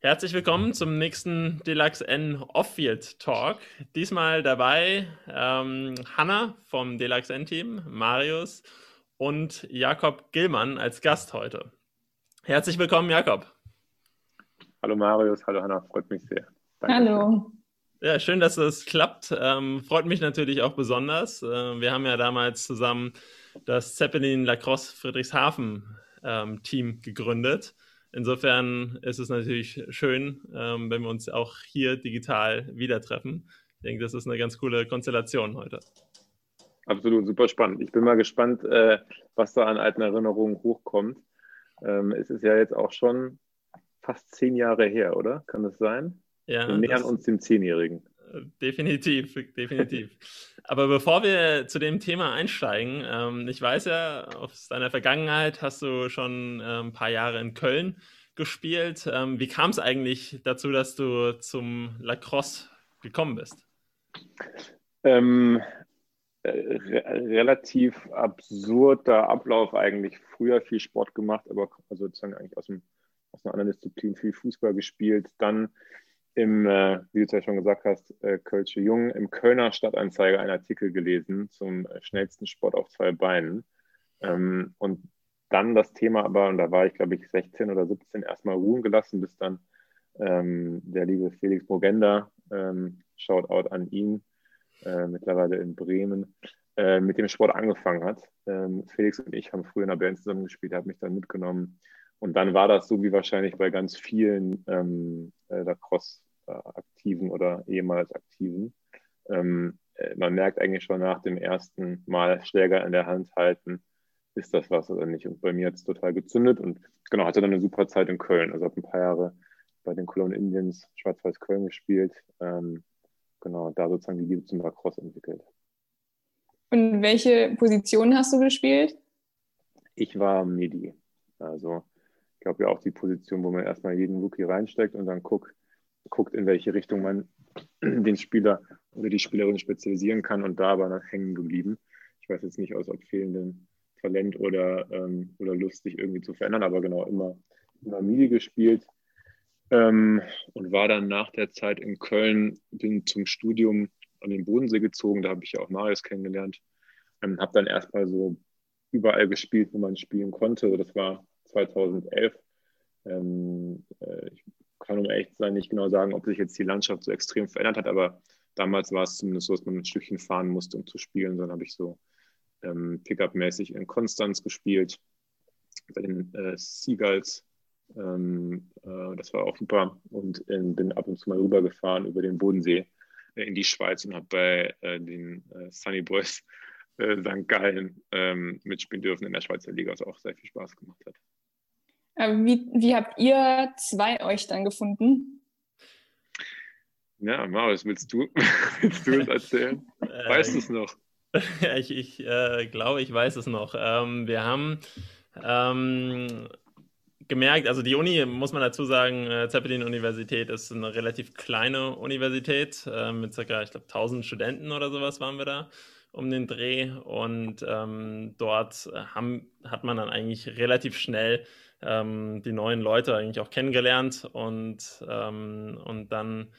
Herzlich willkommen zum nächsten Deluxe N Off-Field Talk. Diesmal dabei ähm, Hanna vom Deluxe N-Team, Marius und Jakob Gillmann als Gast heute. Herzlich willkommen, Jakob. Hallo Marius, hallo Hanna, freut mich sehr. Danke hallo. Ja, schön, dass es klappt. Ähm, freut mich natürlich auch besonders. Äh, wir haben ja damals zusammen das Zeppelin Lacrosse Friedrichshafen ähm, Team gegründet. Insofern ist es natürlich schön, ähm, wenn wir uns auch hier digital wieder treffen. Ich denke, das ist eine ganz coole Konstellation heute. Absolut, super spannend. Ich bin mal gespannt, äh, was da an alten Erinnerungen hochkommt. Ähm, es ist ja jetzt auch schon fast zehn Jahre her, oder? Kann das sein? Ja, wir nähern uns dem Zehnjährigen. Definitiv, definitiv. Aber bevor wir zu dem Thema einsteigen, ähm, ich weiß ja, aus deiner Vergangenheit hast du schon äh, ein paar Jahre in Köln gespielt. Ähm, wie kam es eigentlich dazu, dass du zum Lacrosse gekommen bist? Ähm, äh, re relativ absurder Ablauf eigentlich. Früher viel Sport gemacht, aber also sozusagen eigentlich aus, dem, aus einer anderen Disziplin viel Fußball gespielt. Dann im, äh, wie du es ja schon gesagt hast, äh, Kölsche Jung, im Kölner Stadtanzeiger einen Artikel gelesen zum äh, schnellsten Sport auf zwei Beinen. Ähm, und dann das Thema aber, und da war ich, glaube ich, 16 oder 17, erstmal ruhen gelassen, bis dann ähm, der liebe Felix Mogenda, ähm, Shoutout an ihn, äh, mittlerweile in Bremen, äh, mit dem Sport angefangen hat. Ähm, Felix und ich haben früher in der Band zusammen gespielt, er hat mich dann mitgenommen. Und dann war das so wie wahrscheinlich bei ganz vielen ähm, äh, Lacrosse Aktiven oder ehemals Aktiven. Ähm, äh, man merkt eigentlich schon nach dem ersten Mal Schläger in der Hand halten, ist das was oder nicht. Und bei mir hat es total gezündet und genau, hatte dann eine super Zeit in Köln. Also habe ein paar Jahre bei den Cologne Indians Schwarz-Weiß Köln gespielt. Ähm, genau, da sozusagen die Liebe zum Lacrosse entwickelt. Und welche Position hast du gespielt? Ich war Midi. Also ich glaube ja auch die Position, wo man erstmal jeden Rookie reinsteckt und dann guckt, guckt, in welche Richtung man den Spieler oder die Spielerin spezialisieren kann und da war hängen geblieben. Ich weiß jetzt nicht aus, ob fehlenden Talent oder, ähm, oder Lust, sich irgendwie zu verändern, aber genau immer, immer Midi gespielt. Ähm, und war dann nach der Zeit in Köln, bin zum Studium an den Bodensee gezogen, da habe ich ja auch Marius kennengelernt. Ähm, habe dann erstmal so überall gespielt, wo man spielen konnte. Das war 2011. Ähm, äh, ich kann um echt sein nicht genau sagen, ob sich jetzt die Landschaft so extrem verändert hat, aber damals war es zumindest so, dass man ein Stückchen fahren musste, um zu spielen. Dann habe ich so ähm, Pickup-mäßig in Konstanz gespielt, bei den äh, Seagulls. Ähm, äh, das war auch super und in, bin ab und zu mal rübergefahren über den Bodensee äh, in die Schweiz und habe bei äh, den äh, Sunny Boys äh, St. Gallen ähm, mitspielen dürfen in der Schweizer Liga, was auch sehr viel Spaß gemacht hat. Wie, wie habt ihr zwei euch dann gefunden? Ja, Marius, willst du, willst du es erzählen? weißt du es noch? Ja, ich, ich äh, glaube, ich weiß es noch. Ähm, wir haben ähm, gemerkt, also die Uni, muss man dazu sagen, äh, Zeppelin-Universität ist eine relativ kleine Universität äh, mit circa, ich glaube, 1000 Studenten oder sowas waren wir da um den Dreh und ähm, dort haben, hat man dann eigentlich relativ schnell ähm, die neuen Leute eigentlich auch kennengelernt und, ähm, und dann,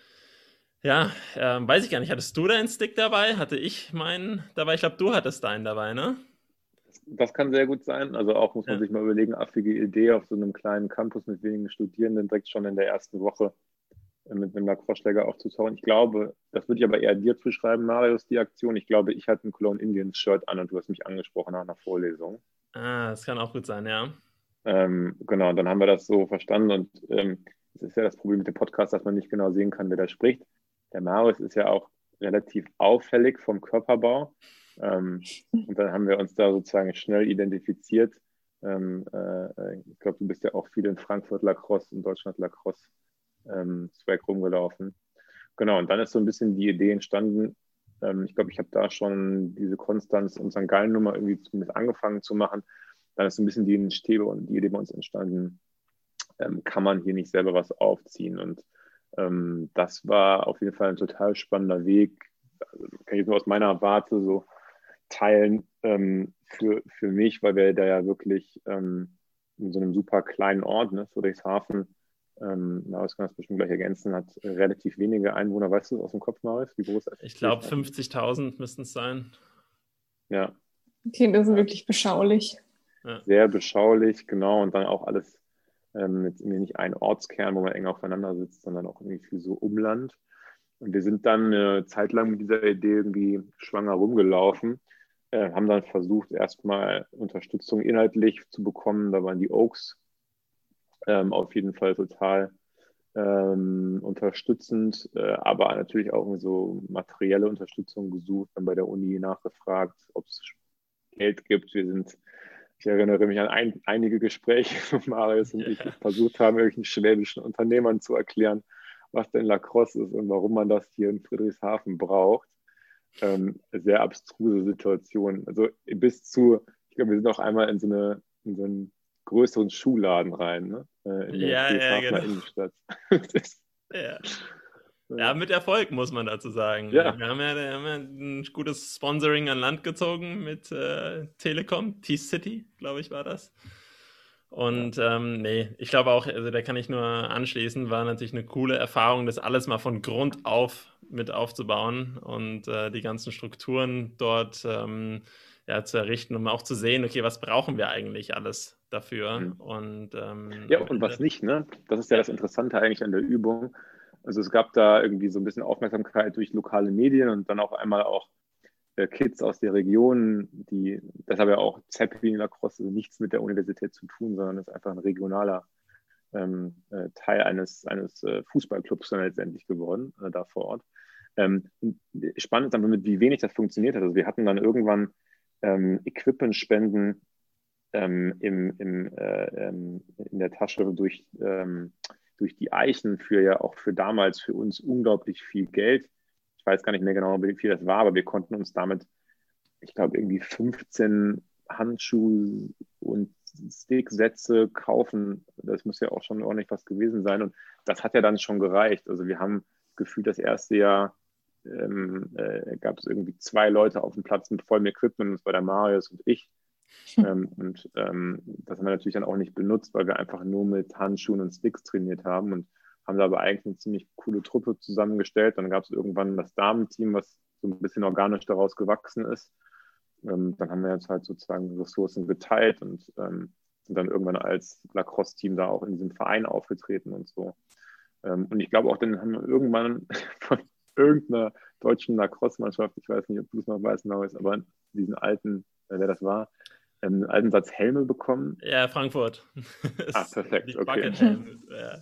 ja, äh, weiß ich gar nicht, hattest du deinen Stick dabei? Hatte ich meinen dabei? Ich glaube, du hattest deinen dabei, ne? Das kann sehr gut sein. Also auch muss man ja. sich mal überlegen, affige Idee auf so einem kleinen Campus mit wenigen Studierenden direkt schon in der ersten Woche äh, mit einem Lackvorschläger aufzutauchen. Ich glaube, das würde ich aber eher dir zuschreiben, Marius, die Aktion. Ich glaube, ich hatte ein Cologne Indians Shirt an und du hast mich angesprochen nach einer Vorlesung. Ah, das kann auch gut sein, ja. Ähm, genau, und dann haben wir das so verstanden und ähm, das ist ja das Problem mit dem Podcast, dass man nicht genau sehen kann, wer da spricht. Der Marius ist ja auch relativ auffällig vom Körperbau. Ähm, und dann haben wir uns da sozusagen schnell identifiziert. Ähm, äh, ich glaube, du bist ja auch viel in Frankfurt Lacrosse, in Deutschland Lacrosse ähm, Swag rumgelaufen. Genau, und dann ist so ein bisschen die Idee entstanden. Ähm, ich glaube, ich habe da schon diese Konstanz und St. Gallen-Nummer irgendwie zumindest angefangen zu machen dann ist ein bisschen die Stäbe und die Idee bei uns entstanden, ähm, kann man hier nicht selber was aufziehen. Und ähm, das war auf jeden Fall ein total spannender Weg. Also, kann ich nur aus meiner Warte so teilen ähm, für, für mich, weil wir da ja wirklich ähm, in so einem super kleinen Ort, ne, Friedrichshafen, ähm, Marius kann das bestimmt gleich ergänzen, hat relativ wenige Einwohner. Weißt du aus dem Kopf, Marius, wie groß das ist? Ich glaube, 50.000 müssten es sein. Ja. Okay, das ist wirklich beschaulich. Ja. Sehr beschaulich, genau. Und dann auch alles ähm, jetzt irgendwie nicht ein Ortskern, wo man eng aufeinander sitzt, sondern auch irgendwie viel so Umland. Und wir sind dann eine Zeit lang mit dieser Idee irgendwie schwanger rumgelaufen, äh, haben dann versucht, erstmal Unterstützung inhaltlich zu bekommen. Da waren die Oaks ähm, auf jeden Fall total ähm, unterstützend, äh, aber natürlich auch so materielle Unterstützung gesucht, dann bei der Uni nachgefragt, ob es Geld gibt. Wir sind, ich erinnere mich an ein, einige Gespräche, wo Marius und ich versucht haben, irgendwelchen schwäbischen Unternehmern zu erklären, was denn Lacrosse ist und warum man das hier in Friedrichshafen braucht. Ähm, sehr abstruse Situation. Also bis zu, ich glaube, wir sind auch einmal in so, eine, in so einen größeren Schuhladen rein, ne? Äh, in der ja, ja, genau. Innenstadt. ja. Ja, mit Erfolg muss man dazu sagen. Ja. Wir haben ja, wir haben ja ein gutes Sponsoring an Land gezogen mit äh, Telekom, T-City, glaube ich, war das. Und ähm, nee, ich glaube auch, also da kann ich nur anschließen, war natürlich eine coole Erfahrung, das alles mal von Grund auf mit aufzubauen und äh, die ganzen Strukturen dort ähm, ja, zu errichten, um auch zu sehen, okay, was brauchen wir eigentlich alles dafür? Mhm. Und, ähm, ja, und was nicht, ne? Das ist ja das Interessante eigentlich an der Übung. Also es gab da irgendwie so ein bisschen Aufmerksamkeit durch lokale Medien und dann auf einmal auch äh, Kids aus der Region, die, das habe ja auch Zeppelin Lacrosse also nichts mit der Universität zu tun, sondern ist einfach ein regionaler ähm, äh, Teil eines, eines äh, Fußballclubs dann letztendlich geworden, äh, da vor Ort. Ähm, spannend ist aber, mit wie wenig das funktioniert hat. Also wir hatten dann irgendwann ähm, Equipment-Spenden ähm, im, im, äh, ähm, in der Tasche durch, ähm, durch die Eichen für ja auch für damals für uns unglaublich viel Geld ich weiß gar nicht mehr genau, wie viel das war, aber wir konnten uns damit, ich glaube, irgendwie 15 Handschuhe und Sticksätze kaufen. Das muss ja auch schon ordentlich was gewesen sein. Und das hat ja dann schon gereicht. Also wir haben gefühlt das erste Jahr ähm, äh, gab es irgendwie zwei Leute auf dem Platz mit vollem Equipment, das war der Marius und ich. Ähm, und ähm, das haben wir natürlich dann auch nicht benutzt, weil wir einfach nur mit Handschuhen und Sticks trainiert haben. Und haben da aber eigentlich eine ziemlich coole Truppe zusammengestellt. Dann gab es irgendwann das Damenteam, was so ein bisschen organisch daraus gewachsen ist. Ähm, dann haben wir jetzt halt sozusagen Ressourcen geteilt und ähm, sind dann irgendwann als Lacrosse-Team da auch in diesem Verein aufgetreten und so. Ähm, und ich glaube auch, dann haben wir irgendwann von irgendeiner deutschen Lacrosse-Mannschaft, ich weiß nicht, ob du es noch weißt, aber diesen alten, äh, wer das war, einen alten Satz Helme bekommen. Ja, Frankfurt. ah, perfekt. Okay. Ja.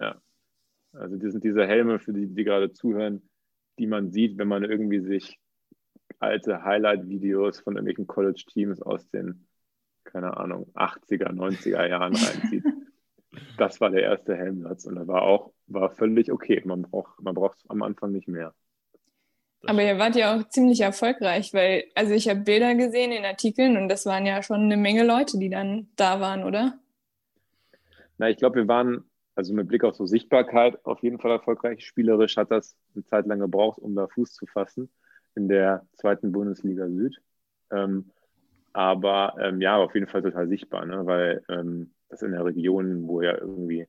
Ja. Also das sind diese Helme, für die, die gerade zuhören, die man sieht, wenn man irgendwie sich alte Highlight-Videos von irgendwelchen College-Teams aus den, keine Ahnung, 80er, 90er Jahren reinzieht. das war der erste Helmsatz und er war auch, war völlig okay. Man braucht man braucht am Anfang nicht mehr. Aber ihr wart ja auch ziemlich erfolgreich, weil, also ich habe Bilder gesehen in Artikeln und das waren ja schon eine Menge Leute, die dann da waren, oder? Na, ich glaube, wir waren also mit Blick auf so Sichtbarkeit auf jeden Fall erfolgreich. Spielerisch hat das eine Zeit lang gebraucht, um da Fuß zu fassen in der zweiten Bundesliga Süd. Ähm, aber ähm, ja, auf jeden Fall total sichtbar, ne? weil ähm, das in der Region, wo ja irgendwie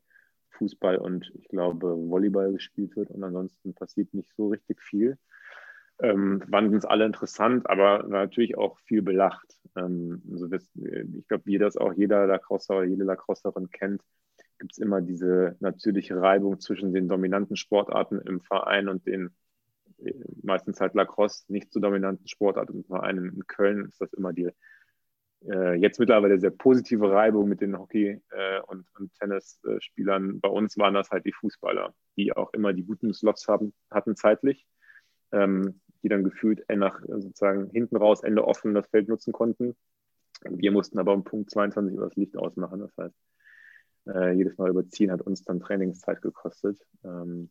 Fußball und ich glaube Volleyball gespielt wird und ansonsten passiert nicht so richtig viel. Ähm, es alle interessant, aber natürlich auch viel belacht. Ähm, also das, ich glaube, wie das auch jeder Lacrosser oder jede Lacrosserin kennt, gibt es immer diese natürliche Reibung zwischen den dominanten Sportarten im Verein und den äh, meistens halt Lacrosse, nicht so dominanten Sportarten im Verein. In Köln ist das immer die äh, jetzt mittlerweile sehr positive Reibung mit den Hockey- äh, und, und Tennisspielern. Bei uns waren das halt die Fußballer, die auch immer die guten Slots haben, hatten zeitlich, ähm, die dann gefühlt nach sozusagen hinten raus Ende offen das Feld nutzen konnten. Wir mussten aber um Punkt 22 Uhr das Licht ausmachen. Das heißt, äh, jedes Mal überziehen hat uns dann Trainingszeit gekostet. Ähm,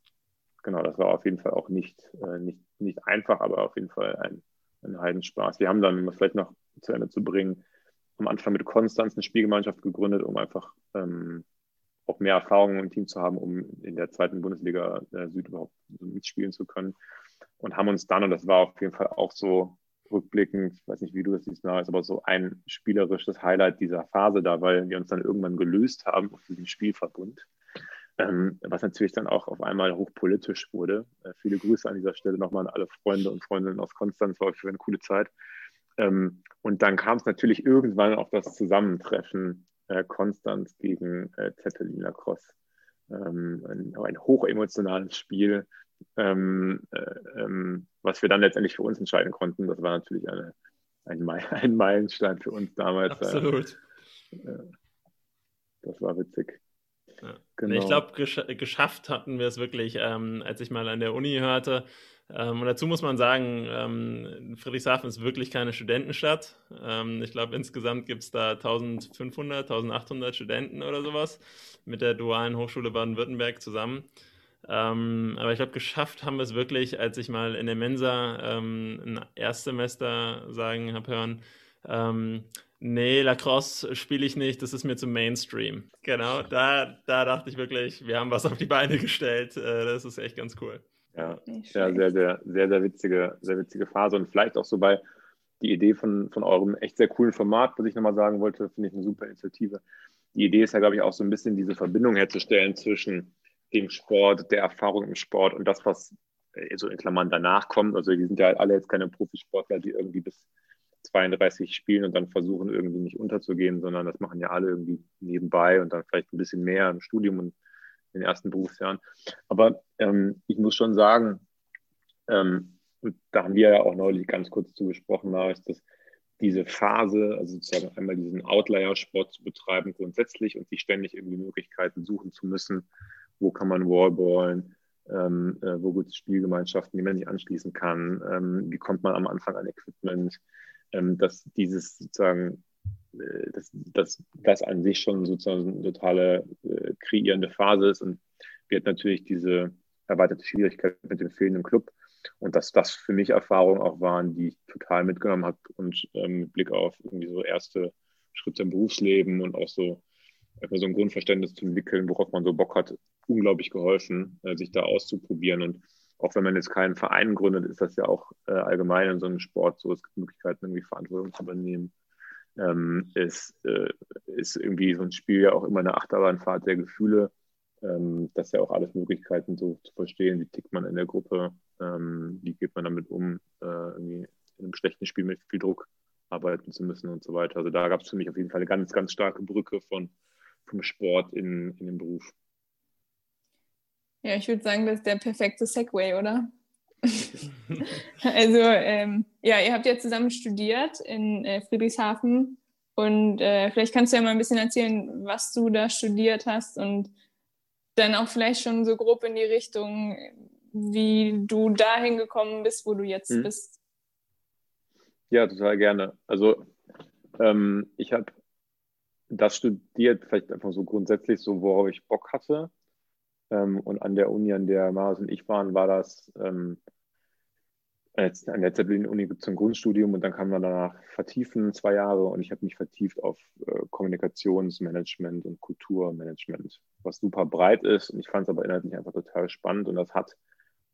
genau, das war auf jeden Fall auch nicht, äh, nicht, nicht einfach, aber auf jeden Fall ein, ein Heidenspaß. Wir haben dann, um das vielleicht noch zu Ende zu bringen, am Anfang mit Konstanz eine Spielgemeinschaft gegründet, um einfach ähm, auch mehr Erfahrung im Team zu haben, um in der zweiten Bundesliga äh, Süd überhaupt mitspielen zu können. Und haben uns dann, und das war auf jeden Fall auch so rückblickend, ich weiß nicht, wie du das siehst, ist aber so ein spielerisches Highlight dieser Phase da, weil wir uns dann irgendwann gelöst haben aus diesem Spielverbund. ähm, was natürlich dann auch auf einmal hochpolitisch wurde. Äh, viele Grüße an dieser Stelle nochmal an alle Freunde und Freundinnen aus Konstanz, war für eine coole Zeit. Ähm, und dann kam es natürlich irgendwann auf das Zusammentreffen äh, Konstanz gegen äh, Zeppelin Lacrosse. Ähm, ein, ein hochemotionales Spiel, ähm, äh, ähm, was wir dann letztendlich für uns entscheiden konnten. Das war natürlich eine, ein, ein Meilenstein für uns damals. Äh, Absolut. Äh, das war witzig. Ja. Genau. Ich glaube, gesch geschafft hatten wir es wirklich, ähm, als ich mal an der Uni hörte. Ähm, und dazu muss man sagen, ähm, Friedrichshafen ist wirklich keine Studentenstadt. Ähm, ich glaube, insgesamt gibt es da 1500, 1800 Studenten oder sowas mit der Dualen Hochschule Baden-Württemberg zusammen. Ähm, aber ich glaube, geschafft haben wir es wirklich, als ich mal in der Mensa ähm, ein Erstsemester sagen habe hören, ähm, nee, Lacrosse spiele ich nicht, das ist mir zu Mainstream. Genau, da, da dachte ich wirklich, wir haben was auf die Beine gestellt. Äh, das ist echt ganz cool. Ja, ja sehr, sehr, sehr, sehr witzige, sehr witzige Phase und vielleicht auch so bei die Idee von, von eurem echt sehr coolen Format, was ich nochmal sagen wollte, finde ich eine super Initiative. Die Idee ist ja, glaube ich, auch so ein bisschen diese Verbindung herzustellen zwischen dem Sport, der Erfahrung im Sport und das, was äh, so in Klammern danach kommt. Also die sind ja alle jetzt keine Profisportler, die irgendwie bis 32 spielen und dann versuchen irgendwie nicht unterzugehen, sondern das machen ja alle irgendwie nebenbei und dann vielleicht ein bisschen mehr im Studium und in den ersten Berufsjahren. Aber ähm, ich muss schon sagen, ähm, da haben wir ja auch neulich ganz kurz zugesprochen, Marius, dass diese Phase, also sozusagen einmal diesen Outlier-Sport zu betreiben grundsätzlich und sich ständig irgendwie Möglichkeiten suchen zu müssen, wo kann man Wallballen, ähm, äh, wo gibt es Spielgemeinschaften, die man sich anschließen kann, ähm, wie kommt man am Anfang an Equipment, ähm, dass dieses sozusagen, äh, dass, das an sich schon sozusagen eine totale äh, kreierende Phase ist und wird natürlich diese erweiterte Schwierigkeit mit dem fehlenden Club und dass das für mich Erfahrungen auch waren, die ich total mitgenommen habe und ähm, mit Blick auf irgendwie so erste Schritte im Berufsleben und auch so so ein Grundverständnis zu entwickeln, worauf man so Bock hat, unglaublich geholfen, äh, sich da auszuprobieren. Und auch wenn man jetzt keinen Verein gründet, ist das ja auch äh, allgemein in so einem Sport so. Es gibt Möglichkeiten, irgendwie Verantwortung zu übernehmen. Ähm, es äh, ist irgendwie so ein Spiel ja auch immer eine Achterbahnfahrt der Gefühle. Ähm, das ist ja auch alles Möglichkeiten, so zu verstehen, wie tickt man in der Gruppe, ähm, wie geht man damit um, äh, irgendwie in einem schlechten Spiel mit viel Druck arbeiten zu müssen und so weiter. Also da gab es für mich auf jeden Fall eine ganz, ganz starke Brücke von vom Sport in, in den Beruf. Ja, ich würde sagen, das ist der perfekte Segway, oder? also, ähm, ja, ihr habt ja zusammen studiert in äh, Friedrichshafen und äh, vielleicht kannst du ja mal ein bisschen erzählen, was du da studiert hast und dann auch vielleicht schon so grob in die Richtung, wie du dahin gekommen bist, wo du jetzt hm. bist. Ja, total gerne. Also, ähm, ich habe das studiert, vielleicht einfach so grundsätzlich so, worauf ich Bock hatte. Ähm, und an der Uni, an der Marius und ich waren, war das ähm, an der Zeppelin-Uni zum Grundstudium und dann kam man danach vertiefen, zwei Jahre und ich habe mich vertieft auf äh, Kommunikationsmanagement und Kulturmanagement, was super breit ist und ich fand es aber inhaltlich einfach total spannend und das hat,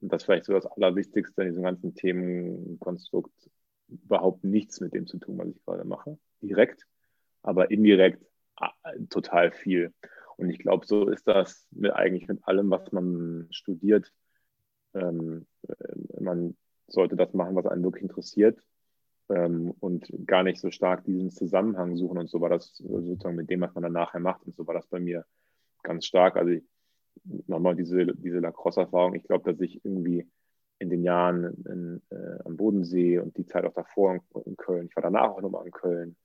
und das vielleicht so das Allerwichtigste in diesem ganzen Themenkonstrukt, überhaupt nichts mit dem zu tun, was ich gerade mache, direkt aber indirekt total viel. Und ich glaube, so ist das mit, eigentlich mit allem, was man studiert. Ähm, äh, man sollte das machen, was einen wirklich interessiert ähm, und gar nicht so stark diesen Zusammenhang suchen. Und so war das sozusagen mit dem, was man dann nachher macht. Und so war das bei mir ganz stark. Also nochmal diese, diese Lacrosse-Erfahrung. Ich glaube, dass ich irgendwie in den Jahren in, äh, am Bodensee und die Zeit auch davor in, in Köln, ich war danach auch nochmal in Köln,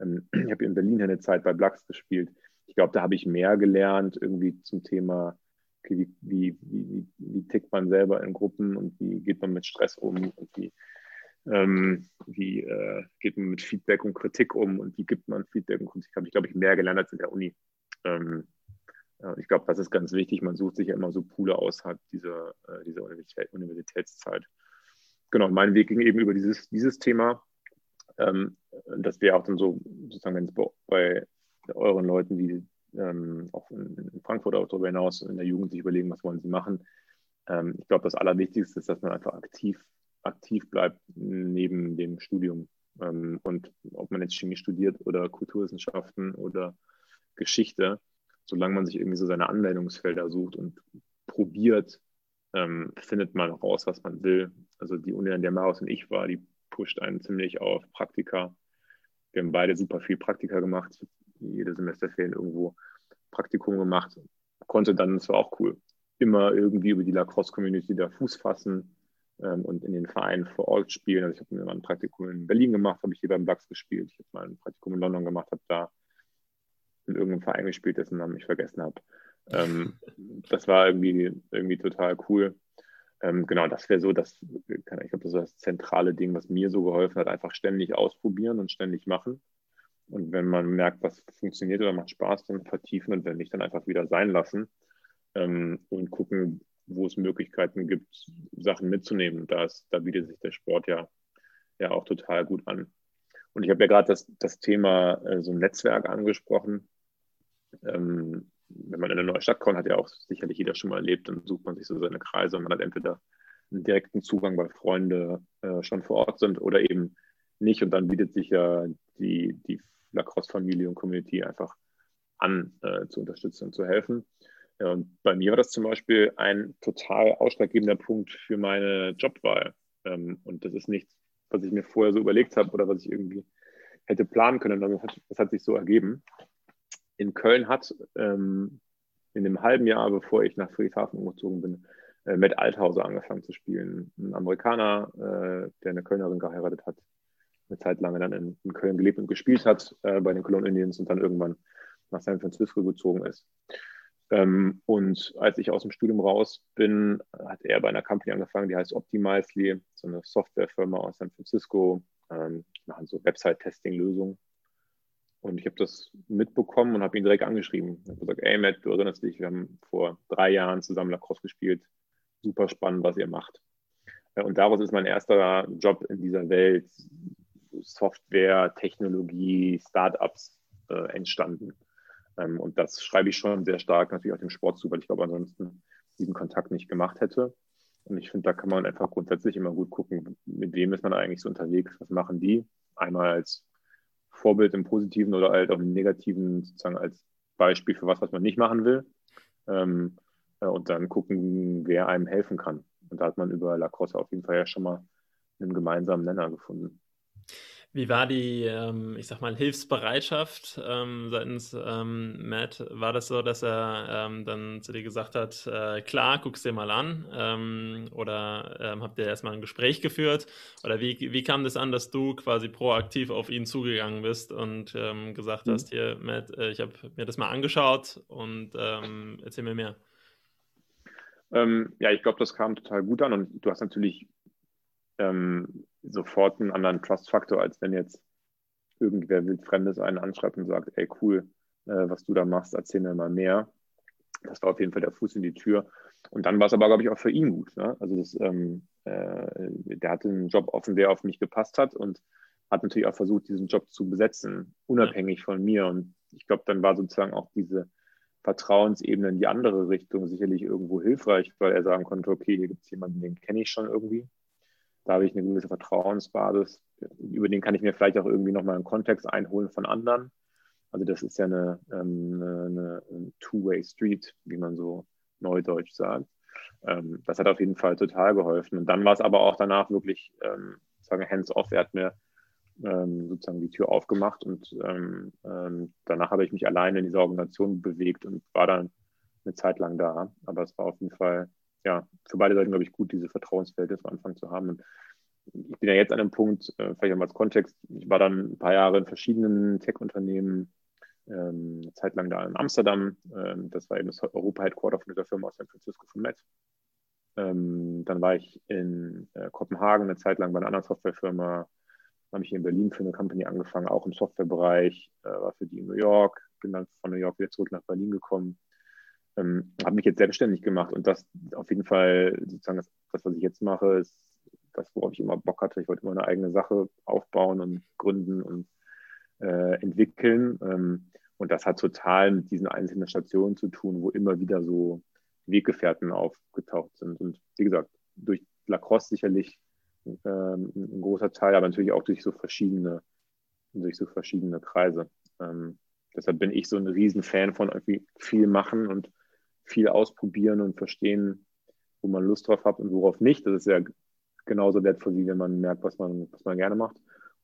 ähm, ich habe in Berlin eine Zeit bei Blacks gespielt. Ich glaube, da habe ich mehr gelernt, irgendwie zum Thema, wie, wie, wie, wie, tickt man selber in Gruppen und wie geht man mit Stress um und wie, ähm, wie äh, geht man mit Feedback und Kritik um und wie gibt man Feedback und Kritik. Habe ich, glaube ich, mehr gelernt als in der Uni. Ähm, äh, ich glaube, das ist ganz wichtig. Man sucht sich ja immer so Poole außerhalb dieser, äh, dieser Universität, Universitätszeit. Genau, mein Weg ging eben über dieses, dieses Thema ähm, dass wir auch dann so, sozusagen, wenn es bei, euren Leuten, die ähm, auch in, Frankfurt auch darüber hinaus in der Jugend sich überlegen, was wollen sie machen. Ähm, ich glaube, das Allerwichtigste ist, dass man einfach aktiv, aktiv bleibt neben dem Studium. Ähm, und ob man jetzt Chemie studiert oder Kulturwissenschaften oder Geschichte, solange man sich irgendwie so seine Anwendungsfelder sucht und probiert, ähm, findet man raus, was man will. Also die Uni, an der Maus und ich war, die pusht einen ziemlich auf Praktika. Wir haben beide super viel Praktika gemacht, jede Semesterferien irgendwo Praktikum gemacht. Konnte dann, das war auch cool, immer irgendwie über die Lacrosse-Community da Fuß fassen ähm, und in den Vereinen vor Ort spielen. Also ich habe mir mal ein Praktikum in Berlin gemacht, habe ich hier beim Blacks gespielt. Ich habe mal ein Praktikum in London gemacht, habe da in irgendeinem Verein gespielt, dessen Namen ich vergessen habe. Ähm, das war irgendwie, irgendwie total cool. Ähm, genau, das wäre so das, ich glaube, das ist das zentrale Ding, was mir so geholfen hat, einfach ständig ausprobieren und ständig machen. Und wenn man merkt, was funktioniert oder macht Spaß, dann vertiefen und wenn nicht, dann einfach wieder sein lassen ähm, und gucken, wo es Möglichkeiten gibt, Sachen mitzunehmen. Da, ist, da bietet sich der Sport ja, ja auch total gut an. Und ich habe ja gerade das, das Thema äh, so ein Netzwerk angesprochen. Ähm, wenn man in eine neue Stadt kommt, hat ja auch sicherlich jeder schon mal erlebt, dann sucht man sich so seine Kreise und man hat entweder einen direkten Zugang, weil Freunde äh, schon vor Ort sind oder eben nicht. Und dann bietet sich ja die, die Lacrosse-Familie und Community einfach an, äh, zu unterstützen und zu helfen. Ja, und bei mir war das zum Beispiel ein total ausschlaggebender Punkt für meine Jobwahl. Ähm, und das ist nichts, was ich mir vorher so überlegt habe oder was ich irgendwie hätte planen können. Das hat, das hat sich so ergeben. In Köln hat ähm, in dem halben Jahr, bevor ich nach Friedrichshafen umgezogen bin, äh, Matt Althauser angefangen zu spielen. Ein Amerikaner, äh, der eine Kölnerin geheiratet hat, eine Zeit lang dann in, in Köln gelebt und gespielt hat äh, bei den Cologne Indians und dann irgendwann nach San Francisco gezogen ist. Ähm, und als ich aus dem Studium raus bin, hat er bei einer Company angefangen, die heißt Optimizely, so eine Softwarefirma aus San Francisco, ähm, machen so Website-Testing-Lösungen. Und ich habe das mitbekommen und habe ihn direkt angeschrieben. Ich habe gesagt, ey Matt, du erinnerst dich, wir haben vor drei Jahren zusammen Lacrosse gespielt. Super spannend, was ihr macht. Und daraus ist mein erster Job in dieser Welt, Software, Technologie, Startups äh, entstanden. Ähm, und das schreibe ich schon sehr stark natürlich auch dem Sport zu, weil ich glaube, ansonsten diesen Kontakt nicht gemacht hätte. Und ich finde, da kann man einfach grundsätzlich immer gut gucken, mit wem ist man eigentlich so unterwegs, was machen die. Einmal als Vorbild im Positiven oder halt auch im Negativen, sozusagen als Beispiel für was, was man nicht machen will. Ähm, äh, und dann gucken, wer einem helfen kann. Und da hat man über Lacrosse auf jeden Fall ja schon mal einen gemeinsamen Nenner gefunden. Wie war die, ähm, ich sag mal, Hilfsbereitschaft ähm, seitens ähm, Matt? War das so, dass er ähm, dann zu dir gesagt hat, äh, klar, guck's dir mal an? Ähm, oder ähm, habt ihr erstmal ein Gespräch geführt? Oder wie, wie kam das an, dass du quasi proaktiv auf ihn zugegangen bist und gesagt mhm. hast, hier, Matt, äh, ich habe mir das mal angeschaut und erzähl mir mehr? ja, ich glaube, das kam total gut an und du hast natürlich sofort einen anderen Trust-Faktor, als wenn jetzt irgendwer wildfremdes einen anschreibt und sagt, ey cool, äh, was du da machst, erzähl mir mal mehr. Das war auf jeden Fall der Fuß in die Tür. Und dann war es aber, glaube ich, auch für ihn gut. Ne? Also das, ähm, äh, der hatte einen Job offen, der auf mich gepasst hat und hat natürlich auch versucht, diesen Job zu besetzen, unabhängig von mir. Und ich glaube, dann war sozusagen auch diese Vertrauensebene in die andere Richtung sicherlich irgendwo hilfreich, weil er sagen konnte, okay, hier gibt es jemanden, den kenne ich schon irgendwie. Da habe ich eine gewisse Vertrauensbasis. Über den kann ich mir vielleicht auch irgendwie nochmal einen Kontext einholen von anderen. Also das ist ja eine, ähm, eine, eine Two-Way-Street, wie man so neudeutsch sagt. Ähm, das hat auf jeden Fall total geholfen. Und dann war es aber auch danach wirklich ähm, sagen hands-off. Er hat mir sozusagen die Tür aufgemacht und danach habe ich mich alleine in dieser Organisation bewegt und war dann eine Zeit lang da. Aber es war auf jeden Fall ja, für beide Seiten, glaube ich, gut, diese Vertrauensverhältnisse am Anfang zu haben. Und ich bin ja jetzt an einem Punkt, äh, vielleicht auch mal als Kontext, ich war dann ein paar Jahre in verschiedenen Tech-Unternehmen, ähm, eine Zeit lang da in Amsterdam. Ähm, das war eben das Europa-Headquarter von dieser Firma aus San Francisco von Met. Ähm, dann war ich in äh, Kopenhagen eine Zeit lang bei einer anderen Softwarefirma. Dann habe ich hier in Berlin für eine Company angefangen, auch im Softwarebereich, äh, war für die in New York, bin dann von New York wieder zurück nach Berlin gekommen ähm, habe mich jetzt selbstständig gemacht und das auf jeden Fall sozusagen das, das, was ich jetzt mache, ist das, worauf ich immer Bock hatte. Ich wollte immer eine eigene Sache aufbauen und gründen und äh, entwickeln. Ähm, und das hat total mit diesen einzelnen Stationen zu tun, wo immer wieder so Weggefährten aufgetaucht sind. Und wie gesagt, durch Lacrosse sicherlich ähm, ein großer Teil, aber natürlich auch durch so verschiedene, durch so verschiedene Kreise. Ähm, deshalb bin ich so ein Riesenfan von irgendwie viel machen und viel ausprobieren und verstehen, wo man Lust drauf hat und worauf nicht. Das ist ja genauso wertvoll, wie wenn man merkt, was man, was man gerne macht.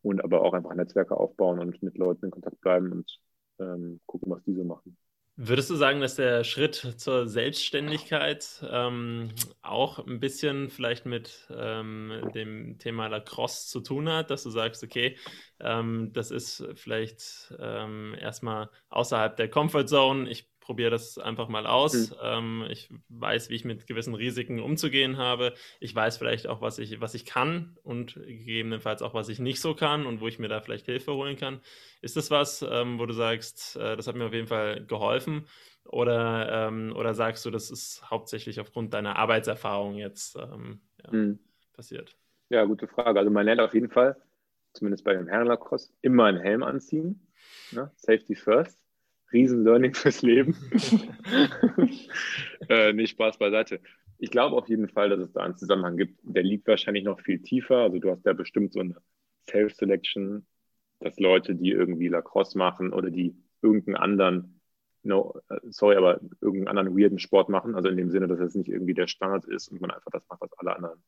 Und aber auch einfach Netzwerke aufbauen und mit Leuten in Kontakt bleiben und ähm, gucken, was die so machen. Würdest du sagen, dass der Schritt zur Selbstständigkeit ähm, auch ein bisschen vielleicht mit ähm, dem Thema Lacrosse zu tun hat, dass du sagst, okay, ähm, das ist vielleicht ähm, erstmal außerhalb der Comfortzone, ich probiere das einfach mal aus. Mhm. Ähm, ich weiß, wie ich mit gewissen Risiken umzugehen habe. Ich weiß vielleicht auch, was ich, was ich kann und gegebenenfalls auch, was ich nicht so kann und wo ich mir da vielleicht Hilfe holen kann. Ist das was, ähm, wo du sagst, äh, das hat mir auf jeden Fall geholfen? Oder, ähm, oder sagst du, das ist hauptsächlich aufgrund deiner Arbeitserfahrung jetzt ähm, ja, mhm. passiert? Ja, gute Frage. Also man lernt auf jeden Fall, zumindest bei dem Herrenlacrosse, immer einen Helm anziehen. Ne? Safety first. Riesen-Learning fürs Leben. äh, nicht Spaß beiseite. Ich glaube auf jeden Fall, dass es da einen Zusammenhang gibt. Der liegt wahrscheinlich noch viel tiefer. Also du hast ja bestimmt so eine Self-Selection, dass Leute, die irgendwie Lacrosse machen oder die irgendeinen anderen, no, sorry, aber irgendeinen anderen weirden Sport machen. Also in dem Sinne, dass es nicht irgendwie der Standard ist und man einfach das macht, was alle anderen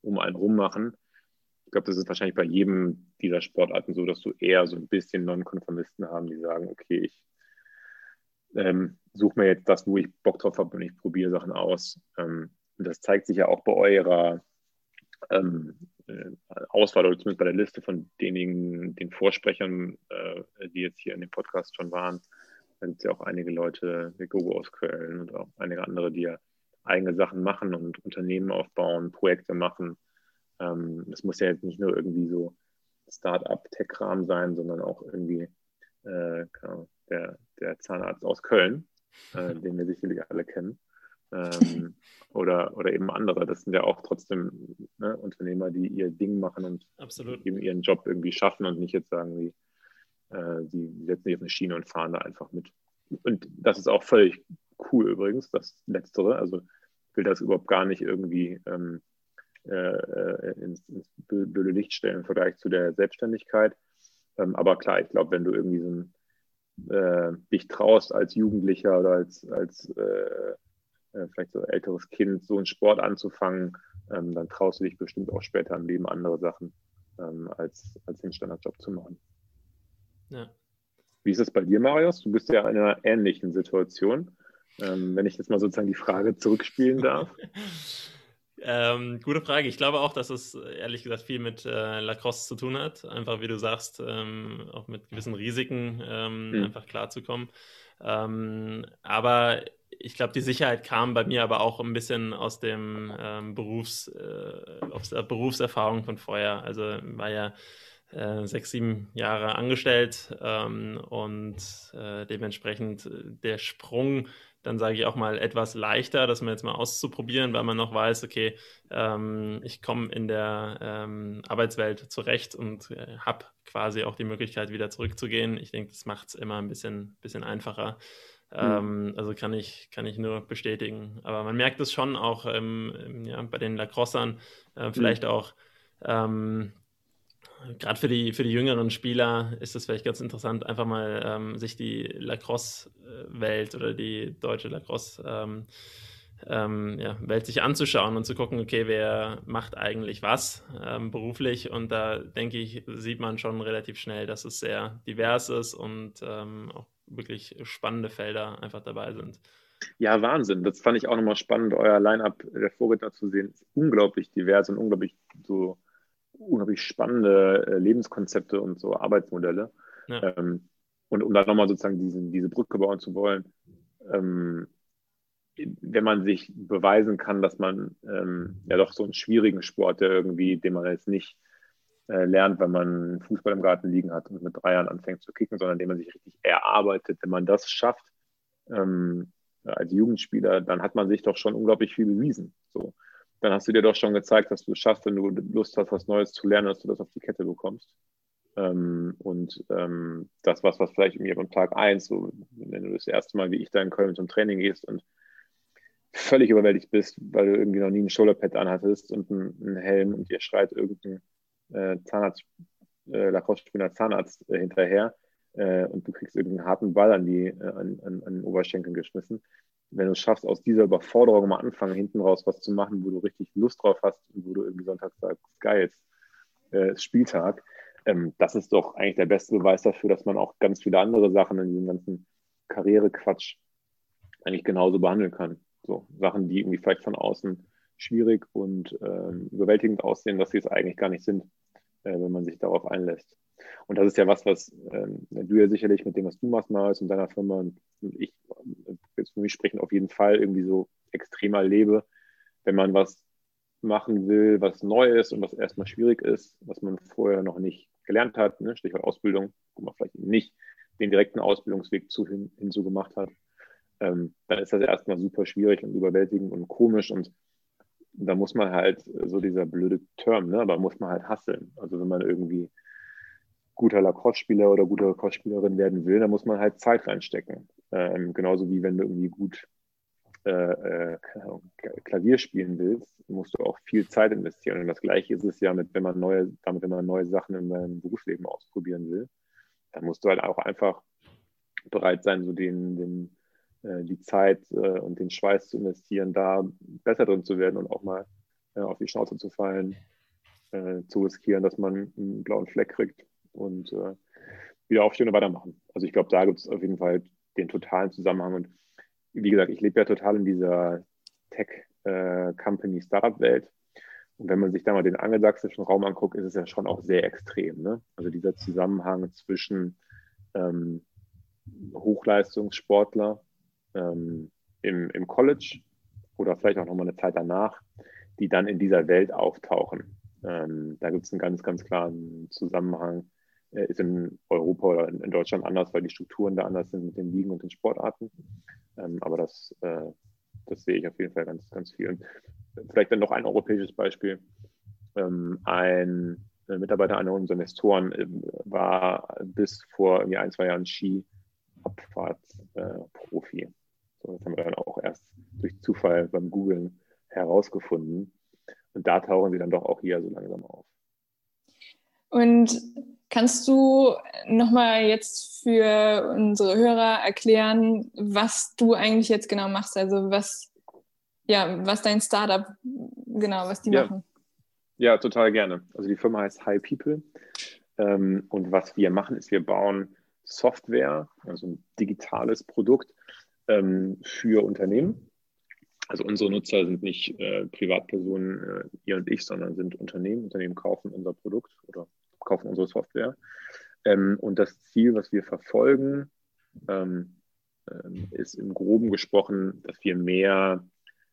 um einen rum machen. Ich glaube, das ist wahrscheinlich bei jedem dieser Sportarten so, dass du eher so ein bisschen Nonkonformisten haben, die sagen, okay, ich ähm, suche mir jetzt das, wo ich Bock drauf habe und ich probiere Sachen aus. Ähm, und das zeigt sich ja auch bei eurer ähm, äh, Auswahl oder zumindest bei der Liste von denjenigen, den Vorsprechern, äh, die jetzt hier in dem Podcast schon waren. Da gibt es ja auch einige Leute, wie Gogo aus Köln und auch einige andere, die ja eigene Sachen machen und Unternehmen aufbauen, Projekte machen. Ähm, das muss ja jetzt nicht nur irgendwie so Start-up-Tech-Rahmen sein, sondern auch irgendwie äh, der, der Zahnarzt aus Köln, äh, den wir sicherlich alle kennen. Ähm, oder, oder eben andere. Das sind ja auch trotzdem ne, Unternehmer, die ihr Ding machen und Absolut. eben ihren Job irgendwie schaffen und nicht jetzt sagen, wie, äh, die setzen sich auf eine Schiene und fahren da einfach mit. Und das ist auch völlig cool übrigens, das Letztere. Also ich will das überhaupt gar nicht irgendwie ähm, äh, äh ins, ins blöde Licht stellen im Vergleich zu der Selbstständigkeit. Ähm, aber klar, ich glaube, wenn du irgendwie so ein äh, dich traust als Jugendlicher oder als, als äh, äh, vielleicht so älteres Kind so einen Sport anzufangen, ähm, dann traust du dich bestimmt auch später im Leben andere Sachen ähm, als, als den Standardjob zu machen. Ja. Wie ist es bei dir, Marius? Du bist ja in einer ähnlichen Situation. Ähm, wenn ich jetzt mal sozusagen die Frage zurückspielen darf. Ähm, gute Frage. Ich glaube auch, dass es ehrlich gesagt viel mit äh, Lacrosse zu tun hat. Einfach wie du sagst, ähm, auch mit gewissen Risiken ähm, mhm. einfach klarzukommen. Ähm, aber ich glaube, die Sicherheit kam bei mir aber auch ein bisschen aus dem ähm, Berufs, äh, aus der Berufserfahrung von vorher. Also war ja äh, sechs, sieben Jahre angestellt ähm, und äh, dementsprechend äh, der Sprung dann sage ich auch mal etwas leichter, das mal jetzt mal auszuprobieren, weil man noch weiß, okay, ähm, ich komme in der ähm, Arbeitswelt zurecht und äh, habe quasi auch die Möglichkeit, wieder zurückzugehen. Ich denke, das macht es immer ein bisschen, bisschen einfacher. Mhm. Ähm, also kann ich, kann ich nur bestätigen. Aber man merkt es schon auch ähm, ja, bei den Lacrossern, äh, vielleicht mhm. auch ähm, gerade für die, für die jüngeren Spieler ist es vielleicht ganz interessant, einfach mal ähm, sich die Lacrosse-Welt oder die deutsche Lacrosse- ähm, ähm, ja, sich anzuschauen und zu gucken, okay, wer macht eigentlich was ähm, beruflich. Und da denke ich, sieht man schon relativ schnell, dass es sehr divers ist und ähm, auch wirklich spannende Felder einfach dabei sind. Ja, Wahnsinn. Das fand ich auch nochmal spannend, euer Line-Up der Vorredner zu sehen. Ist unglaublich divers und unglaublich so unglaublich spannende äh, Lebenskonzepte und so Arbeitsmodelle. Ja. Ähm, und um da nochmal sozusagen diesen, diese Brücke bauen zu wollen, ähm, wenn man sich beweisen kann, dass man ähm, ja doch so einen schwierigen Sport, der irgendwie, den man jetzt nicht äh, lernt, wenn man Fußball im Garten liegen hat und mit drei Jahren anfängt zu kicken, sondern den man sich richtig erarbeitet, wenn man das schafft ähm, als Jugendspieler, dann hat man sich doch schon unglaublich viel bewiesen. So dann hast du dir doch schon gezeigt, dass du es schaffst, wenn du Lust hast, was Neues zu lernen, dass du das auf die Kette bekommst. Ähm, und ähm, das was, was vielleicht irgendwie am Tag eins, so, wenn du das erste Mal wie ich da in Köln zum Training gehst und völlig überwältigt bist, weil du irgendwie noch nie ein Shoulderpad anhattest und einen, Helm und dir schreit irgendein äh, Zahnarzt, äh, Lacrosse-Spieler Zahnarzt äh, hinterher, äh, und du kriegst irgendeinen harten Ball an, die, äh, an, an, an den Oberschenkel geschmissen. Wenn du es schaffst, aus dieser Überforderung mal anfangen, hinten raus was zu machen, wo du richtig Lust drauf hast und wo du irgendwie Sonntag sagst, geil, äh, Spieltag, ähm, das ist doch eigentlich der beste Beweis dafür, dass man auch ganz viele andere Sachen in diesem ganzen Karrierequatsch eigentlich genauso behandeln kann. So Sachen, die irgendwie vielleicht von außen schwierig und ähm, überwältigend aussehen, dass sie es eigentlich gar nicht sind, äh, wenn man sich darauf einlässt. Und das ist ja was, was ähm, du ja sicherlich mit dem, was du machst, Marius, und deiner Firma und ich jetzt für mich sprechen, auf jeden Fall irgendwie so extremer lebe, wenn man was machen will, was neu ist und was erstmal schwierig ist, was man vorher noch nicht gelernt hat, ne? Stichwort Ausbildung, wo man vielleicht nicht den direkten Ausbildungsweg zu hin, hinzu gemacht hat, ähm, dann ist das erstmal super schwierig und überwältigend und komisch und da muss man halt, so dieser blöde Term, ne, aber muss man halt hasseln. Also wenn man irgendwie guter Lacrosse-Spieler oder guter Lacrosse-Spielerin werden will, dann muss man halt Zeit reinstecken. Ähm, genauso wie wenn du irgendwie gut äh, äh, Klavier spielen willst, musst du auch viel Zeit investieren. Und das Gleiche ist es ja mit, wenn man neue, damit, wenn man neue Sachen in seinem Berufsleben ausprobieren will, dann musst du halt auch einfach bereit sein, so den, den äh, die Zeit äh, und den Schweiß zu investieren, da besser drin zu werden und auch mal äh, auf die Schnauze zu fallen, zu riskieren, dass man einen blauen Fleck kriegt und wieder aufstehen und weitermachen. Also ich glaube, da gibt es auf jeden Fall den totalen Zusammenhang. Und wie gesagt, ich lebe ja total in dieser Tech-Company-Startup-Welt. Und wenn man sich da mal den angelsächsischen Raum anguckt, ist es ja schon auch sehr extrem. Ne? Also dieser Zusammenhang zwischen ähm, Hochleistungssportler ähm, im, im College oder vielleicht auch nochmal eine Zeit danach, die dann in dieser Welt auftauchen. Ähm, da gibt es einen ganz, ganz klaren Zusammenhang. Äh, ist in Europa oder in, in, Deutschland anders, weil die Strukturen da anders sind mit den Ligen und den Sportarten. Ähm, aber das, äh, das sehe ich auf jeden Fall ganz, ganz viel. Und vielleicht dann noch ein europäisches Beispiel. Ähm, ein Mitarbeiter einer unserer Investoren äh, war bis vor ein, zwei Jahren Ski-Abfahrtsprofi. So, das haben wir dann auch erst durch Zufall beim Googlen herausgefunden. Und da tauchen sie dann doch auch hier so langsam auf. Und kannst du nochmal jetzt für unsere Hörer erklären, was du eigentlich jetzt genau machst? Also was, ja, was dein Startup genau, was die ja. machen? Ja, total gerne. Also die Firma heißt High People. Ähm, und was wir machen, ist, wir bauen Software, also ein digitales Produkt, ähm, für Unternehmen. Also unsere Nutzer sind nicht äh, Privatpersonen, äh, ihr und ich, sondern sind Unternehmen. Unternehmen kaufen unser Produkt oder kaufen unsere Software. Ähm, und das Ziel, was wir verfolgen, ähm, ähm ist im groben gesprochen, dass wir mehr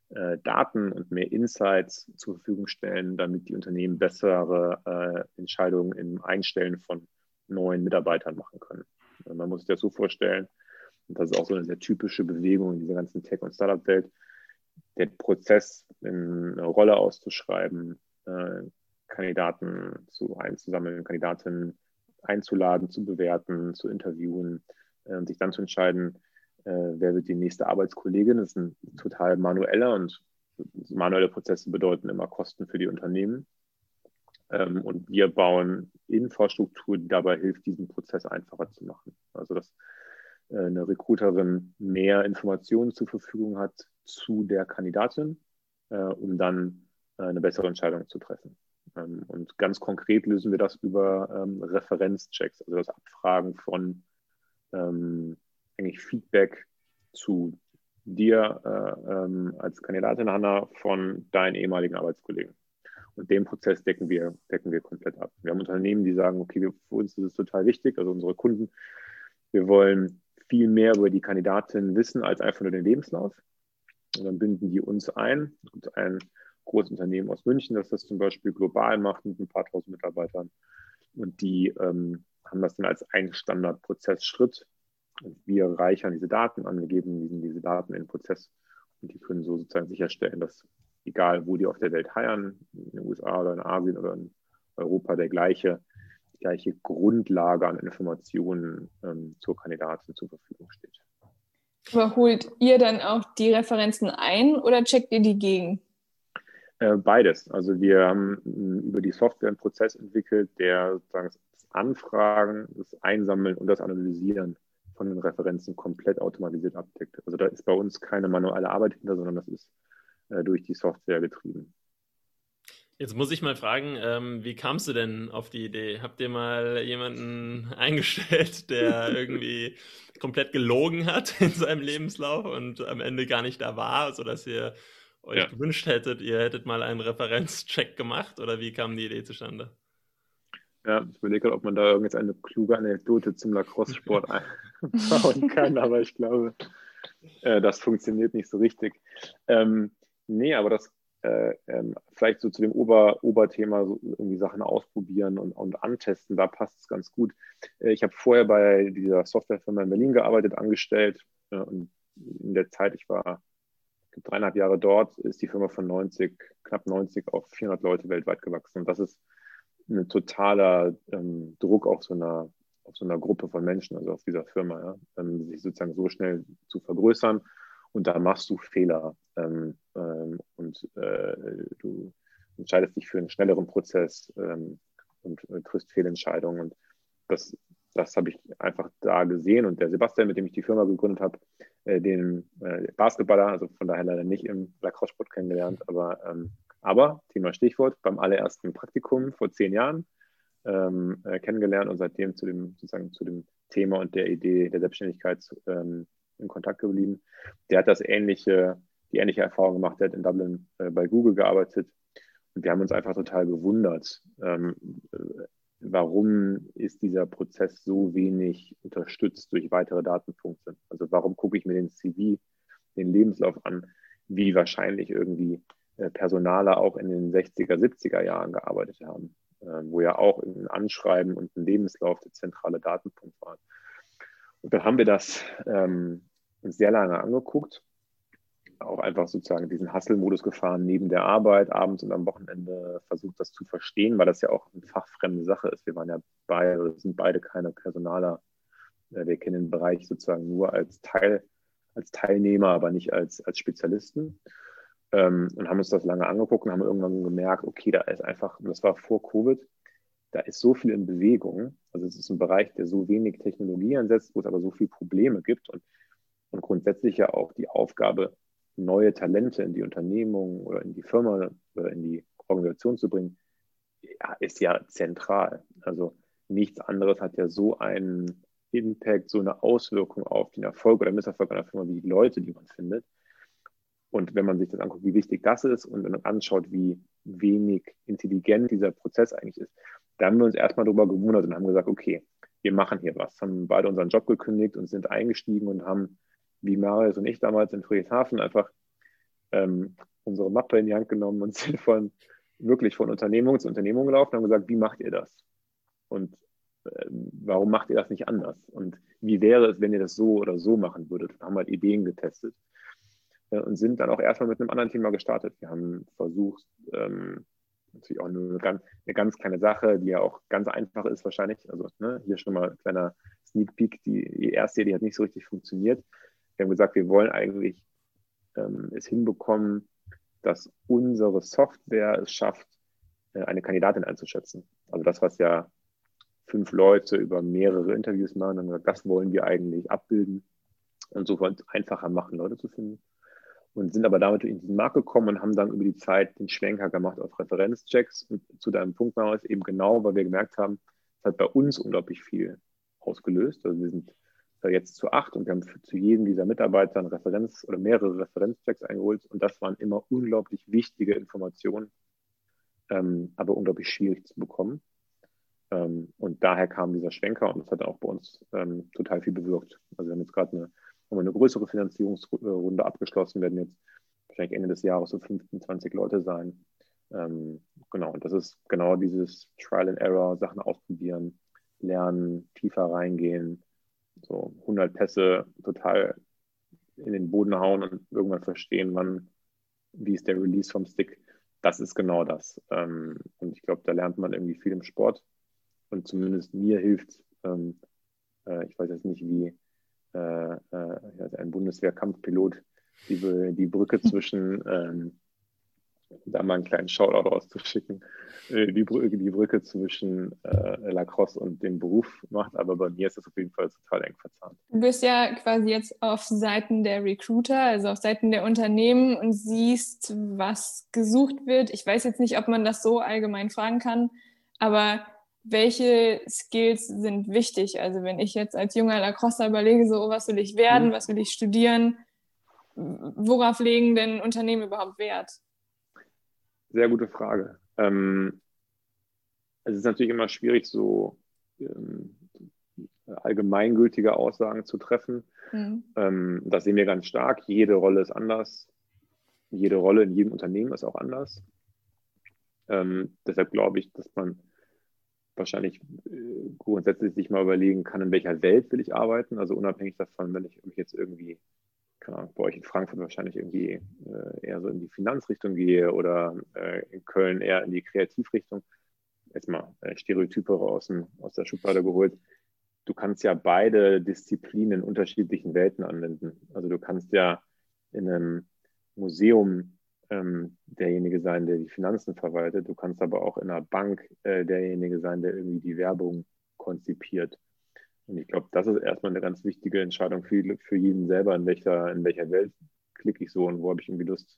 äh, Daten und mehr Insights zur Verfügung stellen, damit die Unternehmen bessere äh, Entscheidungen im Einstellen von neuen Mitarbeitern machen können. Man muss sich das so vorstellen, und das ist auch so eine sehr typische Bewegung in dieser ganzen Tech- und Startup-Welt, der Prozess, eine Rolle auszuschreiben, äh, Kandidaten zu einzusammeln, Kandidatinnen einzuladen, zu bewerten, zu interviewen äh, und sich dann zu entscheiden, äh, wer wird die nächste Arbeitskollegin. Das ist ein total manueller und manuelle Prozesse bedeuten immer Kosten für die Unternehmen. Ähm, und wir bauen Infrastruktur, die dabei hilft, diesen Prozess einfacher zu machen. Also das äh, eine Recruiterin mehr Informationen zur Verfügung hat zu der Kandidatin, äh, um dann äh, eine bessere Entscheidung zu treffen. Ähm, und ganz konkret lösen wir das über ähm, Referenzchecks, also das Abfragen von ähm, eigentlich Feedback zu dir äh, ähm, als Kandidatin, Hanna, von deinen ehemaligen Arbeitskollegen. Und den Prozess decken wir, decken wir komplett ab. Wir haben Unternehmen, die sagen, okay, für uns ist es total wichtig, also unsere Kunden, wir wollen viel mehr über die Kandidatin wissen als einfach nur den Lebenslauf. Und dann binden die uns ein. Es gibt ein großes Unternehmen aus München, das das zum Beispiel global macht mit ein paar tausend Mitarbeitern. Und die ähm, haben das dann als einen Standardprozessschritt. Wir reichern diese Daten an, wir geben diese Daten in den Prozess und die können so sozusagen sicherstellen, dass egal wo die auf der Welt heiern, in den USA oder in Asien oder in Europa, der gleiche gleiche Grundlage an Informationen ähm, zur Kandidatin zur Verfügung steht. Überholt ihr dann auch die Referenzen ein oder checkt ihr die gegen? Äh, beides. Also wir haben über die Software einen Prozess entwickelt, der sozusagen Anfragen, das Einsammeln und das Analysieren von den Referenzen komplett automatisiert abdeckt. Also da ist bei uns keine manuelle Arbeit hinter, sondern das ist äh, durch die Software getrieben. Jetzt muss ich mal fragen, ähm, wie kamst du denn auf die Idee? Habt ihr mal jemanden eingestellt, der irgendwie komplett gelogen hat in seinem Lebenslauf und am Ende gar nicht da war, sodass ihr euch ja. gewünscht hättet, ihr hättet mal einen Referenzcheck gemacht oder wie kam die Idee zustande? Ja, ich überlege gerade, ob man da irgendeine kluge Anekdote zum Lacrosse-Sport einbauen kann, aber ich glaube, äh, das funktioniert nicht so richtig. Ähm, nee, aber das äh, ähm, vielleicht so zu dem Ober Oberthema so irgendwie Sachen ausprobieren und, und antesten, da passt es ganz gut. Äh, ich habe vorher bei dieser Softwarefirma in Berlin gearbeitet, angestellt äh, und in der Zeit, ich war dreieinhalb Jahre dort, ist die Firma von 90, knapp 90 auf 400 Leute weltweit gewachsen. Und das ist ein totaler ähm, Druck auf so einer auf so einer Gruppe von Menschen, also auf dieser Firma, ja, ähm, sich sozusagen so schnell zu vergrößern und da machst du Fehler ähm, ähm, und äh, du entscheidest dich für einen schnelleren Prozess ähm, und äh, triffst Fehlentscheidungen. Und das, das habe ich einfach da gesehen. Und der Sebastian, mit dem ich die Firma gegründet habe, äh, den äh, Basketballer, also von daher leider nicht im Lacrosse-Sport kennengelernt, aber, ähm, aber Thema Stichwort, beim allerersten Praktikum vor zehn Jahren ähm, äh, kennengelernt und seitdem zu dem, sozusagen zu dem Thema und der Idee der Selbstständigkeit ähm, in Kontakt geblieben. Der hat das ähnliche, die ähnliche Erfahrung gemacht, der hat in Dublin äh, bei Google gearbeitet. Und wir haben uns einfach total gewundert, ähm, äh, warum ist dieser Prozess so wenig unterstützt durch weitere Datenpunkte? Also warum gucke ich mir den CV, den Lebenslauf an, wie wahrscheinlich irgendwie äh, Personale auch in den 60er, 70er Jahren gearbeitet haben, äh, wo ja auch ein Anschreiben und ein Lebenslauf der zentrale Datenpunkt waren. Und dann haben wir das ähm, sehr lange angeguckt. Auch einfach sozusagen diesen Hustle-Modus gefahren neben der Arbeit, abends und am Wochenende versucht, das zu verstehen, weil das ja auch eine fachfremde Sache ist. Wir waren ja beide, sind beide keine Personaler. Äh, wir kennen den Bereich sozusagen nur als Teil, als Teilnehmer, aber nicht als, als Spezialisten. Ähm, und haben uns das lange angeguckt und haben irgendwann gemerkt, okay, da ist einfach, und das war vor Covid, da ist so viel in Bewegung. Also es ist ein Bereich, der so wenig Technologie ansetzt, wo es aber so viele Probleme gibt. Und und grundsätzlich ja auch die Aufgabe, neue Talente in die Unternehmung oder in die Firma oder in die Organisation zu bringen, ja, ist ja zentral. Also nichts anderes hat ja so einen Impact, so eine Auswirkung auf den Erfolg oder Misserfolg einer Firma wie die Leute, die man findet. Und wenn man sich das anguckt, wie wichtig das ist und wenn man anschaut, wie wenig intelligent dieser Prozess eigentlich ist, da haben wir uns erstmal darüber gewundert und haben gesagt, okay, wir machen hier was, haben beide unseren Job gekündigt und sind eingestiegen und haben wie Marius und ich damals in Friedrichshafen einfach ähm, unsere Mappe in die Hand genommen und sind von wirklich von Unternehmung zu Unternehmung gelaufen und haben gesagt, wie macht ihr das? Und äh, warum macht ihr das nicht anders? Und wie wäre es, wenn ihr das so oder so machen würdet? Und haben halt Ideen getestet äh, und sind dann auch erstmal mit einem anderen Thema gestartet. Wir haben versucht, ähm, natürlich auch nur eine ganz, eine ganz, kleine Sache, die ja auch ganz einfach ist wahrscheinlich. Also ne, hier schon mal ein kleiner Sneak Peek. Die, die erste Idee hat nicht so richtig funktioniert. Wir haben gesagt, wir wollen eigentlich ähm, es hinbekommen, dass unsere Software es schafft, äh, eine Kandidatin einzuschätzen. Also das, was ja fünf Leute über mehrere Interviews machen, dann gesagt, das wollen wir eigentlich abbilden und so einfacher machen, Leute zu finden. Und sind aber damit in diesen Markt gekommen und haben dann über die Zeit den Schwenker gemacht auf Referenzchecks. Und zu deinem Punkt war es eben genau, weil wir gemerkt haben, es hat bei uns unglaublich viel ausgelöst. Also wir sind jetzt zu acht und wir haben zu jedem dieser Mitarbeiter eine Referenz oder mehrere Referenzchecks eingeholt und das waren immer unglaublich wichtige Informationen, ähm, aber unglaublich schwierig zu bekommen. Ähm, und daher kam dieser Schwenker und das hat auch bei uns ähm, total viel bewirkt. Also wir haben jetzt gerade eine, eine größere Finanzierungsrunde abgeschlossen, werden jetzt wahrscheinlich Ende des Jahres so 15, 20 Leute sein. Ähm, genau, und das ist genau dieses Trial and Error, Sachen ausprobieren, lernen, tiefer reingehen, so 100 Pässe total in den Boden hauen und irgendwann verstehen, wann, wie ist der Release vom Stick. Das ist genau das. Ähm, und ich glaube, da lernt man irgendwie viel im Sport. Und zumindest mir hilft, ähm, äh, ich weiß jetzt nicht, wie äh, äh, ein Bundeswehrkampfpilot die, die Brücke zwischen, ähm, da mal einen kleinen Shoutout rauszuschicken, äh, die, Brücke, die Brücke zwischen äh, Lacrosse und dem Beruf macht, aber bei mir ist das auf jeden Fall total eng verzahnt. Du bist ja quasi jetzt auf Seiten der Recruiter, also auf Seiten der Unternehmen und siehst, was gesucht wird. Ich weiß jetzt nicht, ob man das so allgemein fragen kann, aber welche Skills sind wichtig? Also wenn ich jetzt als junger Lacrosse überlege, so was will ich werden, mhm. was will ich studieren, worauf legen denn Unternehmen überhaupt Wert? Sehr gute Frage. Ähm, es ist natürlich immer schwierig, so ähm, allgemeingültige Aussagen zu treffen. Mhm. Ähm, das sehen wir ganz stark. Jede Rolle ist anders. Jede Rolle in jedem Unternehmen ist auch anders. Ähm, deshalb glaube ich, dass man wahrscheinlich äh, grundsätzlich sich mal überlegen kann, in welcher Welt will ich arbeiten. Also unabhängig davon, wenn ich mich jetzt irgendwie keine Ahnung, bei euch in Frankfurt wahrscheinlich irgendwie äh, eher so in die Finanzrichtung gehe oder äh, in Köln eher in die Kreativrichtung. Jetzt mal äh, Stereotype aus, dem, aus der Schublade geholt. Du kannst ja beide Disziplinen in unterschiedlichen Welten anwenden. Also du kannst ja in einem Museum ähm, derjenige sein, der die Finanzen verwaltet. Du kannst aber auch in einer Bank äh, derjenige sein, der irgendwie die Werbung konzipiert. Und ich glaube, das ist erstmal eine ganz wichtige Entscheidung für, für jeden selber, in welcher, in welcher Welt klicke ich so und wo habe ich irgendwie Lust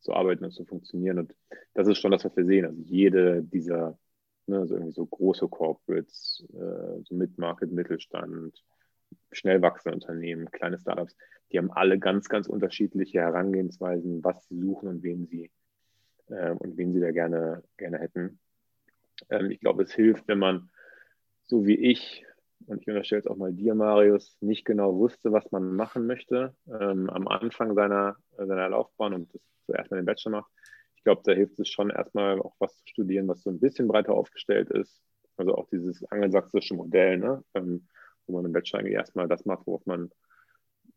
zu arbeiten und zu funktionieren. Und das ist schon das, was wir sehen. Also jede dieser, ne, so irgendwie so große Corporates, äh, so Mid-Market, Mittelstand, schnell wachsende Unternehmen, kleine Startups, die haben alle ganz, ganz unterschiedliche Herangehensweisen, was sie suchen und wen sie äh, und wen sie da gerne, gerne hätten. Ähm, ich glaube, es hilft, wenn man so wie ich und ich unterstelle es auch mal dir, Marius, nicht genau wusste, was man machen möchte ähm, am Anfang seiner, seiner Laufbahn und das zuerst mal den Bachelor macht. Ich glaube, da hilft es schon erstmal auch was zu studieren, was so ein bisschen breiter aufgestellt ist. Also auch dieses angelsächsische Modell, ne? Ähm, wo man im Bachelor eigentlich erstmal das macht, worauf man,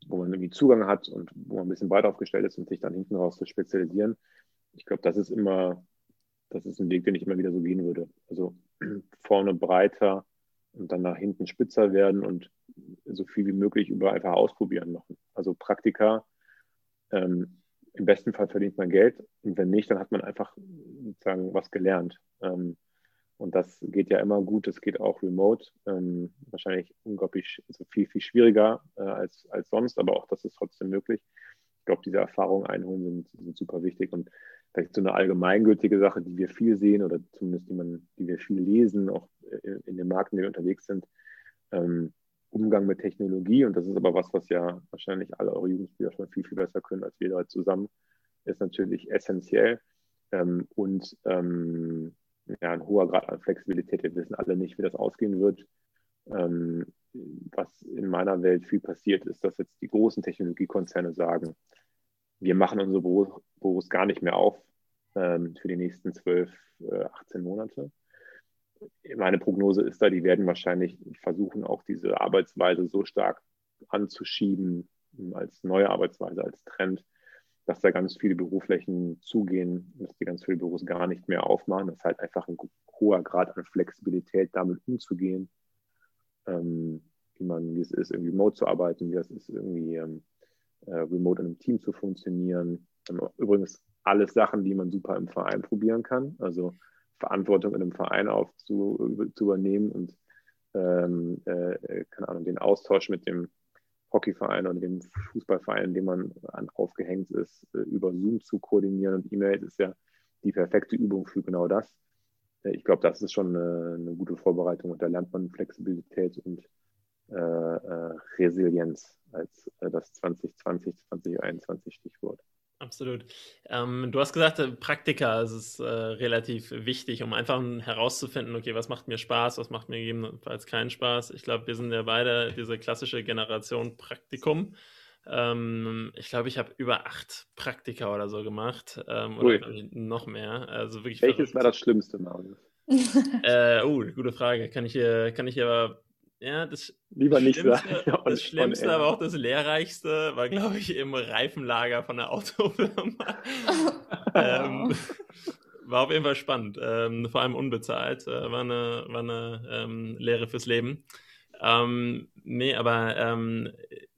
wo man irgendwie Zugang hat und wo man ein bisschen breiter aufgestellt ist und sich dann hinten raus zu spezialisieren. Ich glaube, das ist immer, das ist ein Weg, den ich immer wieder so gehen würde. Also vorne breiter, und dann nach hinten spitzer werden und so viel wie möglich über einfach ausprobieren machen. Also Praktika, ähm, im besten Fall verdient man Geld und wenn nicht, dann hat man einfach sozusagen was gelernt. Ähm, und das geht ja immer gut, es geht auch remote, ähm, wahrscheinlich unglaublich also viel, viel schwieriger äh, als, als sonst, aber auch das ist trotzdem möglich. Ich glaube, diese Erfahrungen einholen sind, sind super wichtig und vielleicht so eine allgemeingültige Sache, die wir viel sehen oder zumindest die, man, die wir viel lesen, auch in den Marken, die wir unterwegs sind. Ähm, Umgang mit Technologie, und das ist aber was, was ja wahrscheinlich alle eure Jugendspieler schon viel, viel besser können als wir da zusammen, ist natürlich essentiell. Ähm, und ähm, ja, ein hoher Grad an Flexibilität. Wir wissen alle nicht, wie das ausgehen wird. Ähm, was in meiner Welt viel passiert, ist, dass jetzt die großen Technologiekonzerne sagen, wir machen unsere Büros, Büros gar nicht mehr auf ähm, für die nächsten 12, äh, 18 Monate. Meine Prognose ist da, die werden wahrscheinlich versuchen, auch diese Arbeitsweise so stark anzuschieben ähm, als neue Arbeitsweise, als Trend, dass da ganz viele Büroflächen zugehen, dass die ganz viele Büros gar nicht mehr aufmachen. Das ist halt einfach ein hoher Grad an Flexibilität, damit umzugehen, ähm, wie man, wie es ist, irgendwie remote zu arbeiten, wie es ist, irgendwie ähm, äh, remote in einem Team zu funktionieren. Ähm, übrigens alles Sachen, die man super im Verein probieren kann. Also Verantwortung in einem Verein aufzu, zu übernehmen und ähm, äh, keine Ahnung, den Austausch mit dem Hockeyverein oder dem Fußballverein, in dem man an, aufgehängt ist, äh, über Zoom zu koordinieren und E-Mails ist ja die perfekte Übung für genau das. Äh, ich glaube, das ist schon eine, eine, gute Vorbereitung und da lernt man Flexibilität und äh, äh Resilienz als äh, das 2020, 2021 Stichwort. Absolut. Ähm, du hast gesagt, äh, Praktika ist es äh, relativ wichtig, um einfach herauszufinden, okay, was macht mir Spaß, was macht mir gegebenenfalls keinen Spaß. Ich glaube, wir sind ja beide diese klassische Generation Praktikum. Ähm, ich glaube, ich habe über acht Praktika oder so gemacht. Ähm, oder noch mehr. Also wirklich Welches verrückt. war das Schlimmste, Marius? äh, oh, gute Frage. Kann ich hier, kann ich hier aber ja, das Lieber nicht Schlimmste, sagen. das Schlimmste, aber auch das Lehrreichste war, glaube ich, im Reifenlager von der Autofirma. ähm, war auf jeden Fall spannend, ähm, vor allem unbezahlt. Äh, war eine, war eine ähm, Lehre fürs Leben. Ähm, nee, aber ähm,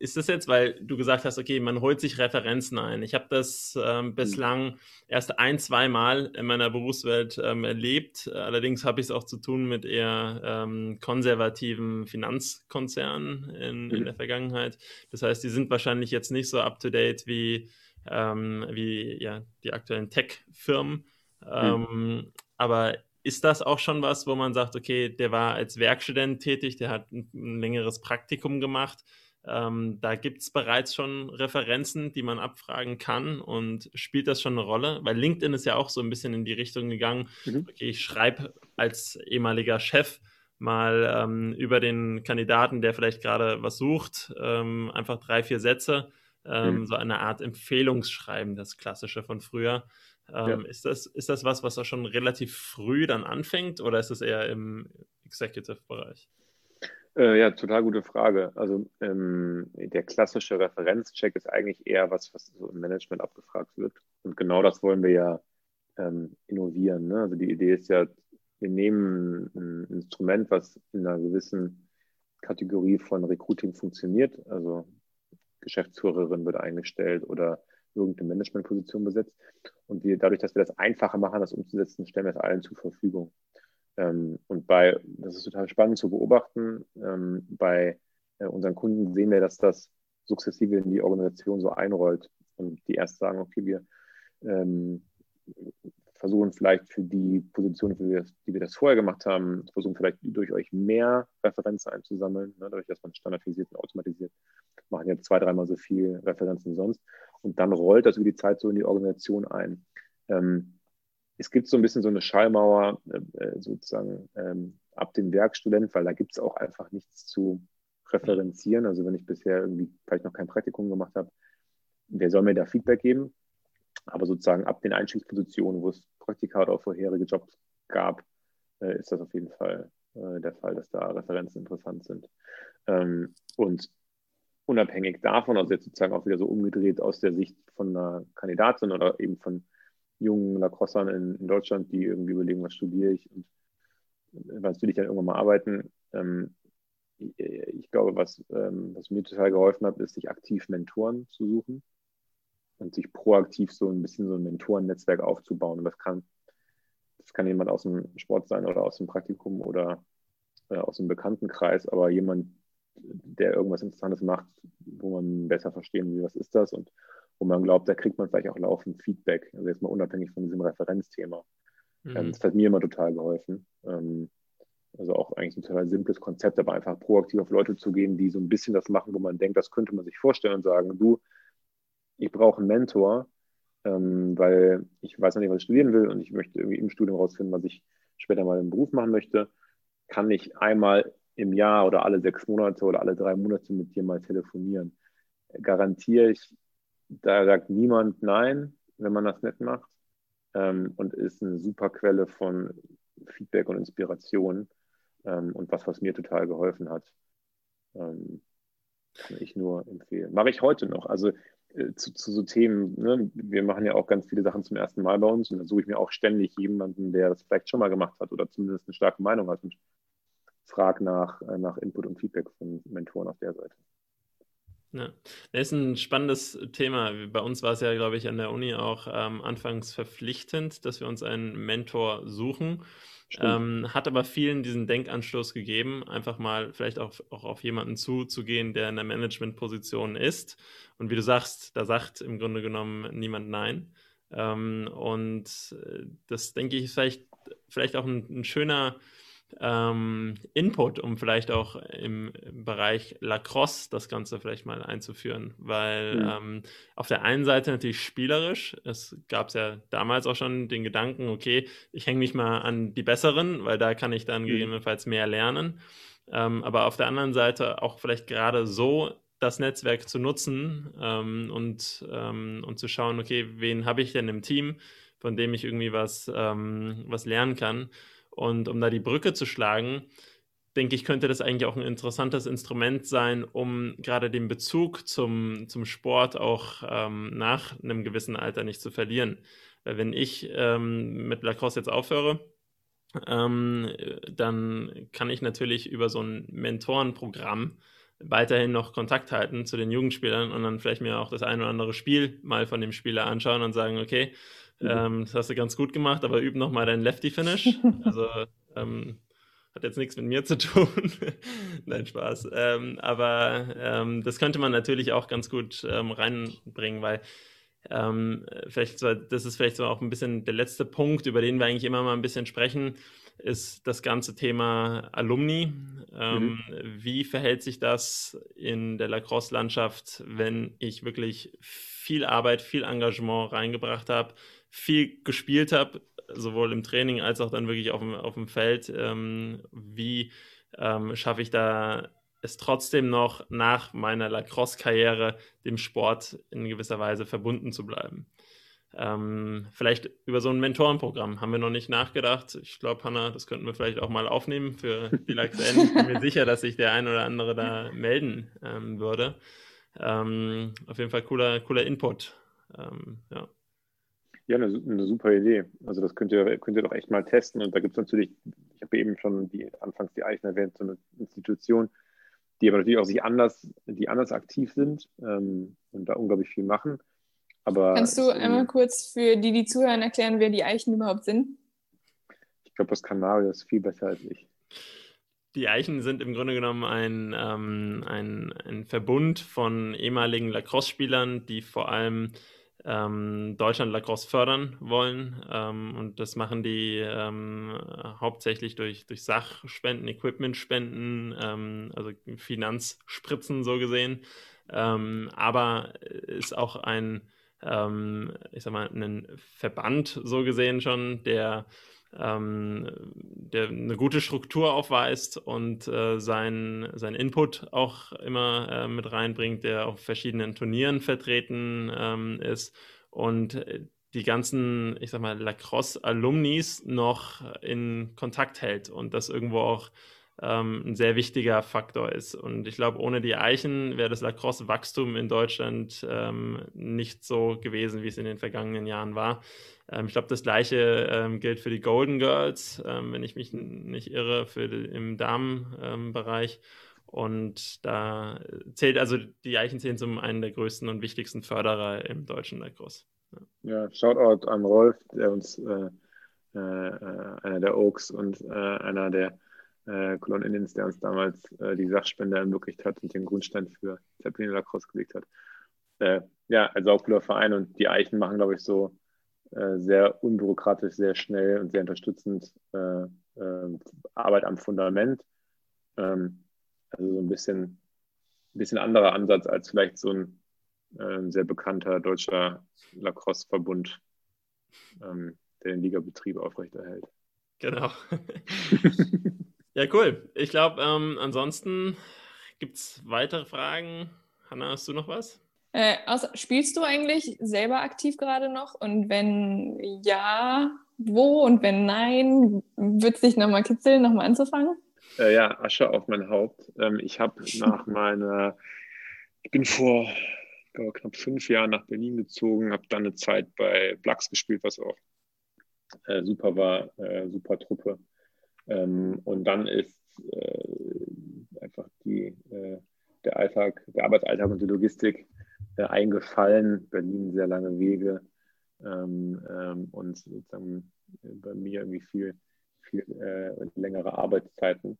ist das jetzt, weil du gesagt hast, okay, man holt sich Referenzen ein. Ich habe das ähm, mhm. bislang erst ein, zwei Mal in meiner Berufswelt ähm, erlebt. Allerdings habe ich es auch zu tun mit eher ähm, konservativen Finanzkonzernen in, in, mhm. der Vergangenheit. Das heißt, die sind wahrscheinlich jetzt nicht so up-to-date wie, ähm, wie ja, die aktuellen Tech-Firmen. Mhm. aber ist das auch schon was, wo man sagt, okay, der war als Werkstudent tätig, der hat ein, ein längeres Praktikum gemacht. Ähm, da gibt es bereits schon Referenzen, die man abfragen kann und spielt das schon eine Rolle? Weil LinkedIn ist ja auch so ein bisschen in die Richtung gegangen, mhm. okay, ich schreibe als ehemaliger Chef mal ähm, über den Kandidaten, der vielleicht gerade was sucht, ähm, einfach drei, vier Sätze, ähm, mhm. so eine Art Empfehlungsschreiben, das Klassische von früher. Ähm, ja. ist, das, ist das was, was da schon relativ früh dann anfängt oder ist es eher im Executive-Bereich? Äh, ja, total gute Frage. Also ähm, der klassische Referenzcheck ist eigentlich eher was, was so im Management abgefragt wird. Und genau das wollen wir ja ähm, innovieren. Ne? Also die Idee ist ja, wir nehmen ein Instrument, was in einer gewissen Kategorie von Recruiting funktioniert. Also Geschäftsführerin wird eingestellt oder irgendeine Managementposition besetzt. Und wir, dadurch, dass wir das einfacher machen, das umzusetzen, stellen wir es allen zur Verfügung. Ähm, und bei, das ist total spannend zu beobachten, ähm, bei äh, unseren Kunden sehen wir, dass das sukzessive in die Organisation so einrollt und die erst sagen, okay, wir ähm, versuchen vielleicht für die Position, für die, wir, die wir das vorher gemacht haben, versuchen vielleicht durch euch mehr Referenzen einzusammeln, ne, dadurch, dass man standardisiert und automatisiert, machen jetzt zwei, dreimal so viel Referenzen sonst und dann rollt das über die Zeit so in die Organisation ein. Ähm, es gibt so ein bisschen so eine Schallmauer äh, äh sozusagen ähm, ab dem Werkstudent, weil da gibt es auch einfach nichts zu referenzieren. Also wenn ich bisher irgendwie vielleicht noch kein Praktikum gemacht habe, wer soll mir da Feedback geben? Aber sozusagen ab den Einstiegspositionen, wo es Praktika oder vorherige Jobs gab, äh, ist das auf jeden Fall äh, der Fall, dass da Referenzen interessant sind. Ähm, und unabhängig davon, also jetzt sozusagen auch wieder so umgedreht aus der Sicht von einer Kandidatin oder eben von jungen Lacrossern in, in Deutschland, die irgendwie überlegen, was studiere ich und was will ich dann irgendwann mal arbeiten. Ähm, ich, ich, glaube, was, ähm, was mir total geholfen hat, ist, sich aktiv Mentoren zu suchen und sich proaktiv so ein bisschen so ein Mentorennetzwerk aufzubauen. Und das kann, das kann jemand aus dem Sport sein oder aus dem Praktikum oder äh, aus dem Bekanntenkreis, aber jemand, der irgendwas Interessantes macht, wo man besser verstehen will, was ist das und wo man glaubt, da kriegt man vielleicht auch laufend Feedback. Also jetzt mal unabhängig von diesem Referenzthema. Mhm. Ähm, das hat mir immer total geholfen. Ähm, also auch eigentlich ein total simples Konzept, aber einfach proaktiv auf Leute zu gehen, die so ein bisschen das machen, wo man denkt, das könnte man sich vorstellen und sagen, du, ich brauche einen Mentor, ähm, weil ich weiß noch nicht, was ich studieren will und ich möchte irgendwie im Studium rausfinden, was ich später mal im Beruf machen möchte. Kann ich einmal im Jahr oder alle sechs Monate oder alle drei Monate mit dir mal telefonieren? Garantiere ich, da sagt niemand Nein, wenn man das nicht macht. Ähm, und ist eine super Quelle von Feedback und Inspiration ähm, und was, was mir total geholfen hat. Ähm, kann ich nur empfehlen. Mache ich heute noch. Also äh, zu, zu, so Themen, ne? wir machen ja auch ganz viele Sachen zum ersten Mal bei uns und da suche ich mir auch ständig jemanden, der das vielleicht schon mal gemacht hat oder zumindest eine starke Meinung hat und frage nach, äh, nach Input und Feedback von Mentoren auf der Seite. Ja, das ist ein spannendes Thema. Bei uns war es ja, glaube ich, an der Uni auch ähm, anfangs verpflichtend, dass wir uns einen Mentor suchen. Ähm, hat aber vielen diesen Denkanstoß gegeben, einfach mal vielleicht auch, auch auf jemanden zuzugehen, der in der Managementposition ist. Und wie du sagst, da sagt im Grunde genommen niemand Nein. Ähm, und äh, das, denke ich, ist vielleicht, vielleicht auch ein, ein schöner ähm, Input, um vielleicht auch im, Bereich Lacrosse das Ganze vielleicht mal einzuführen. Weil mhm. ähm, auf der einen Seite natürlich spielerisch, es gab ja damals auch schon den Gedanken, okay, ich hänge mich mal an die Besseren, weil da kann ich dann mhm. gegebenenfalls mehr lernen. Ähm, aber auf der anderen Seite auch vielleicht gerade so das Netzwerk zu nutzen ähm, und, ähm, und zu schauen, okay, wen habe ich denn im Team, von dem ich irgendwie was, ähm, was lernen kann. Und um da die Brücke zu schlagen, denke ich, könnte das eigentlich auch ein interessantes Instrument sein, um gerade den Bezug zum, zum Sport auch ähm, nach einem gewissen Alter nicht zu verlieren. Weil wenn ich ähm, mit Lacrosse jetzt aufhöre, ähm, dann kann ich natürlich über so ein Mentorenprogramm weiterhin noch Kontakt halten zu den Jugendspielern und dann vielleicht mir auch das ein oder andere Spiel mal von dem Spieler anschauen und sagen, okay, mhm. ähm, das hast du ganz gut gemacht, aber üb noch mal deinen Lefty-Finish. also ähm, hat jetzt nichts mit mir zu tun. Nein, Spaß. Ähm, aber ähm, das könnte man natürlich auch ganz gut ähm, reinbringen, weil ähm, vielleicht so, das ist vielleicht so auch ein bisschen der letzte Punkt, über den wir eigentlich immer mal ein bisschen sprechen, ist das ganze Thema Alumni. Mhm. Wie verhält sich das in der Lacrosse-Landschaft, wenn ich wirklich viel Arbeit, viel Engagement reingebracht habe, viel gespielt habe, sowohl im Training als auch dann wirklich auf dem, auf dem Feld. Ähm, wie ähm, schaffe ich da es trotzdem noch nach meiner Lacrosse-Karriere dem Sport in gewisser Weise verbunden zu bleiben? Ähm, vielleicht über so ein Mentorenprogramm haben wir noch nicht nachgedacht. Ich glaube, Hanna, das könnten wir vielleicht auch mal aufnehmen für die LaxN. Ich bin mir sicher, dass sich der ein oder andere da melden ähm, würde. Ähm, auf jeden Fall cooler, cooler Input. Ähm, ja. Ja, eine, eine, super Idee. Also das könnt ihr, könnt ihr doch echt mal testen. Und da gibt es natürlich, ich habe eben schon die, anfangs die Eichen erwähnt, so eine Institution, die aber natürlich auch sich anders, die anders aktiv sind ähm, und da unglaublich viel machen. Aber, Kannst du einmal kurz für die, die zuhören, erklären, wer die Eichen überhaupt sind? Ich glaube, das kann Marius viel besser als ich. Die Eichen sind im Grunde genommen ein, ähm, ein, ein Verbund von ehemaligen Lacrosse-Spielern, die vor allem ähm, Deutschland Lacrosse fördern wollen. Ähm, und das machen die ähm, hauptsächlich durch, durch Sachspenden, Equipmentspenden, ähm, also Finanzspritzen so gesehen. Ähm, aber ist auch ein, ähm, ich sag mal, ein Verband so gesehen schon, der ähm, der eine gute Struktur aufweist und äh, sein, sein Input auch immer äh, mit reinbringt, der auf verschiedenen Turnieren vertreten ähm, ist und die ganzen, ich sag mal, Lacrosse-Alumnis noch in Kontakt hält und das irgendwo auch ähm, ein sehr wichtiger Faktor ist. Und ich glaube, ohne die Eichen wäre das Lacrosse-Wachstum in Deutschland ähm, nicht so gewesen, wie es in den vergangenen Jahren war. Ähm, ich glaube, das gleiche ähm, gilt für die Golden Girls, ähm, wenn ich mich nicht irre, für die, im Damenbereich. Und da zählt also die Eichen zum einen der größten und wichtigsten Förderer im deutschen Lacrosse. Ja, ja Shoutout an Rolf, der uns äh, äh, äh einer der Oaks und äh, einer der äh, Cologne Indians, der uns damals äh, die Sachspende ermöglicht hat und den Grundstein für Zeppelin Lacrosse gelegt hat. Äh, ja, also auch cooler Verein und die Eichen machen, glaube ich, so sehr unbürokratisch, sehr schnell und sehr unterstützend äh, äh, Arbeit am Fundament. Ähm, also so ein bisschen, bisschen anderer Ansatz als vielleicht so ein, ein sehr bekannter deutscher Lacrosse-Verbund, ähm, der den Ligabetrieb aufrechterhält. Genau. Ja, cool. Ich glaube, ähm, ansonsten gibt es weitere Fragen. Hanna, hast du noch was? Äh, also, spielst du eigentlich selber aktiv gerade noch? Und wenn ja, wo? Und wenn nein, wird es dich nochmal kitzeln, nochmal anzufangen? Äh, ja, Asche auf mein Haupt. Ähm, ich habe nach meiner, ich bin vor glaube, knapp fünf Jahren nach Berlin gezogen, habe dann eine Zeit bei Blacks gespielt, was auch äh, super war, äh, super Truppe. Ähm, und dann ist äh, einfach die, äh, der Alltag, der Arbeitsalltag und die Logistik eingefallen. Berlin sehr lange Wege ähm, ähm, und sozusagen bei mir irgendwie viel, viel äh, längere Arbeitszeiten.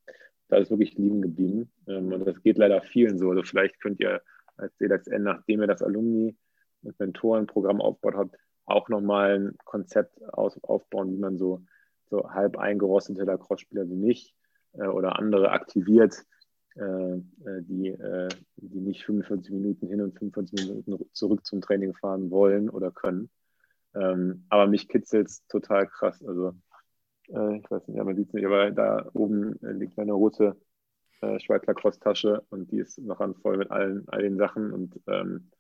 Da ist wirklich liegen geblieben. Ähm, und das geht leider vielen so. Also vielleicht könnt ihr als CDAX-N, nachdem ihr das Alumni- und Mentorenprogramm aufgebaut habt, auch nochmal ein Konzept aus, aufbauen, wie man so so halb eingerostete Lacrosse-Spieler wie mich äh, oder andere aktiviert, äh, äh die, äh, die nicht 45 Minuten hin und 45 Minuten zurück zum Training fahren wollen oder können. Ähm, aber mich kitzelt es total krass. Also, äh, ich weiß nicht, ja, man sieht es nicht, aber da oben liegt meine rote äh, Schweizer Cross-Tasche und die ist noch an voll mit allen, all den Sachen und ähm,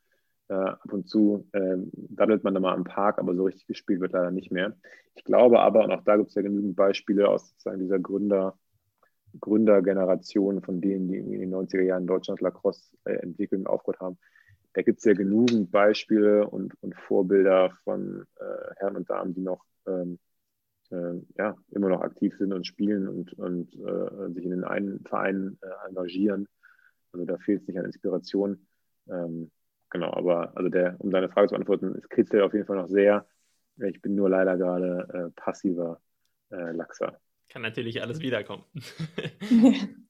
äh, ab und zu äh, daddelt man da mal im Park, aber so richtig gespielt wird leider nicht mehr. Ich glaube aber, und auch da gibt es ja genügend Beispiele aus sozusagen dieser Gründer, Gründergeneration von denen, die in den 90er Jahren Deutschland Lacrosse äh, entwickelt und aufgehört haben. Da gibt es ja genügend Beispiele und, und Vorbilder von äh, Herren und Damen, die noch ähm, äh, ja, immer noch aktiv sind und spielen und, und äh, sich in den einen Verein äh, engagieren Also da fehlt es nicht an Inspiration. Ähm, genau, aber also der, um deine Frage zu beantworten, es kitzelt auf jeden Fall noch sehr. Ich bin nur leider gerade äh, passiver Lachser. Kann natürlich alles wiederkommen.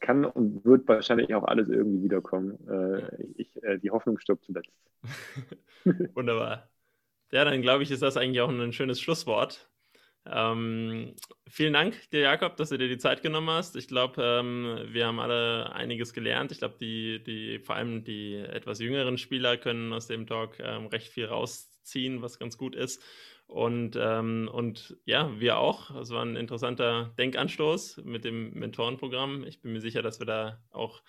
Kann und wird wahrscheinlich auch alles irgendwie wiederkommen. Äh, ich, äh, die Hoffnung stirbt zuletzt. Wunderbar. Ja, dann glaube ich, ist das eigentlich auch ein schönes Schlusswort. Ähm, vielen Dank dir, Jakob, dass du dir die Zeit genommen hast. Ich glaube, ähm, wir haben alle einiges gelernt. Ich glaube, die, die, vor allem die etwas jüngeren Spieler können aus dem Talk ähm, recht viel rausziehen, was ganz gut ist. Und, ähm, und ja, wir auch. Es war ein interessanter Denkanstoß mit dem Mentorenprogramm. Ich bin mir sicher, dass wir da auch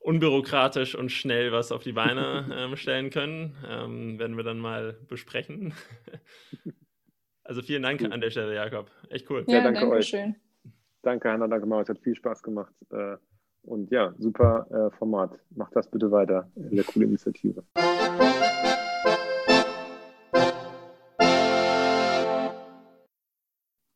unbürokratisch und schnell was auf die Beine ähm, stellen können. Ähm, werden wir dann mal besprechen. also vielen Dank an der Stelle, Jakob. Echt cool. Ja, ja danke, danke euch. Schön. Danke, Hanna, danke, Maus. Hat viel Spaß gemacht. Äh, und ja, super äh, Format. Macht das bitte weiter. Eine coole Initiative.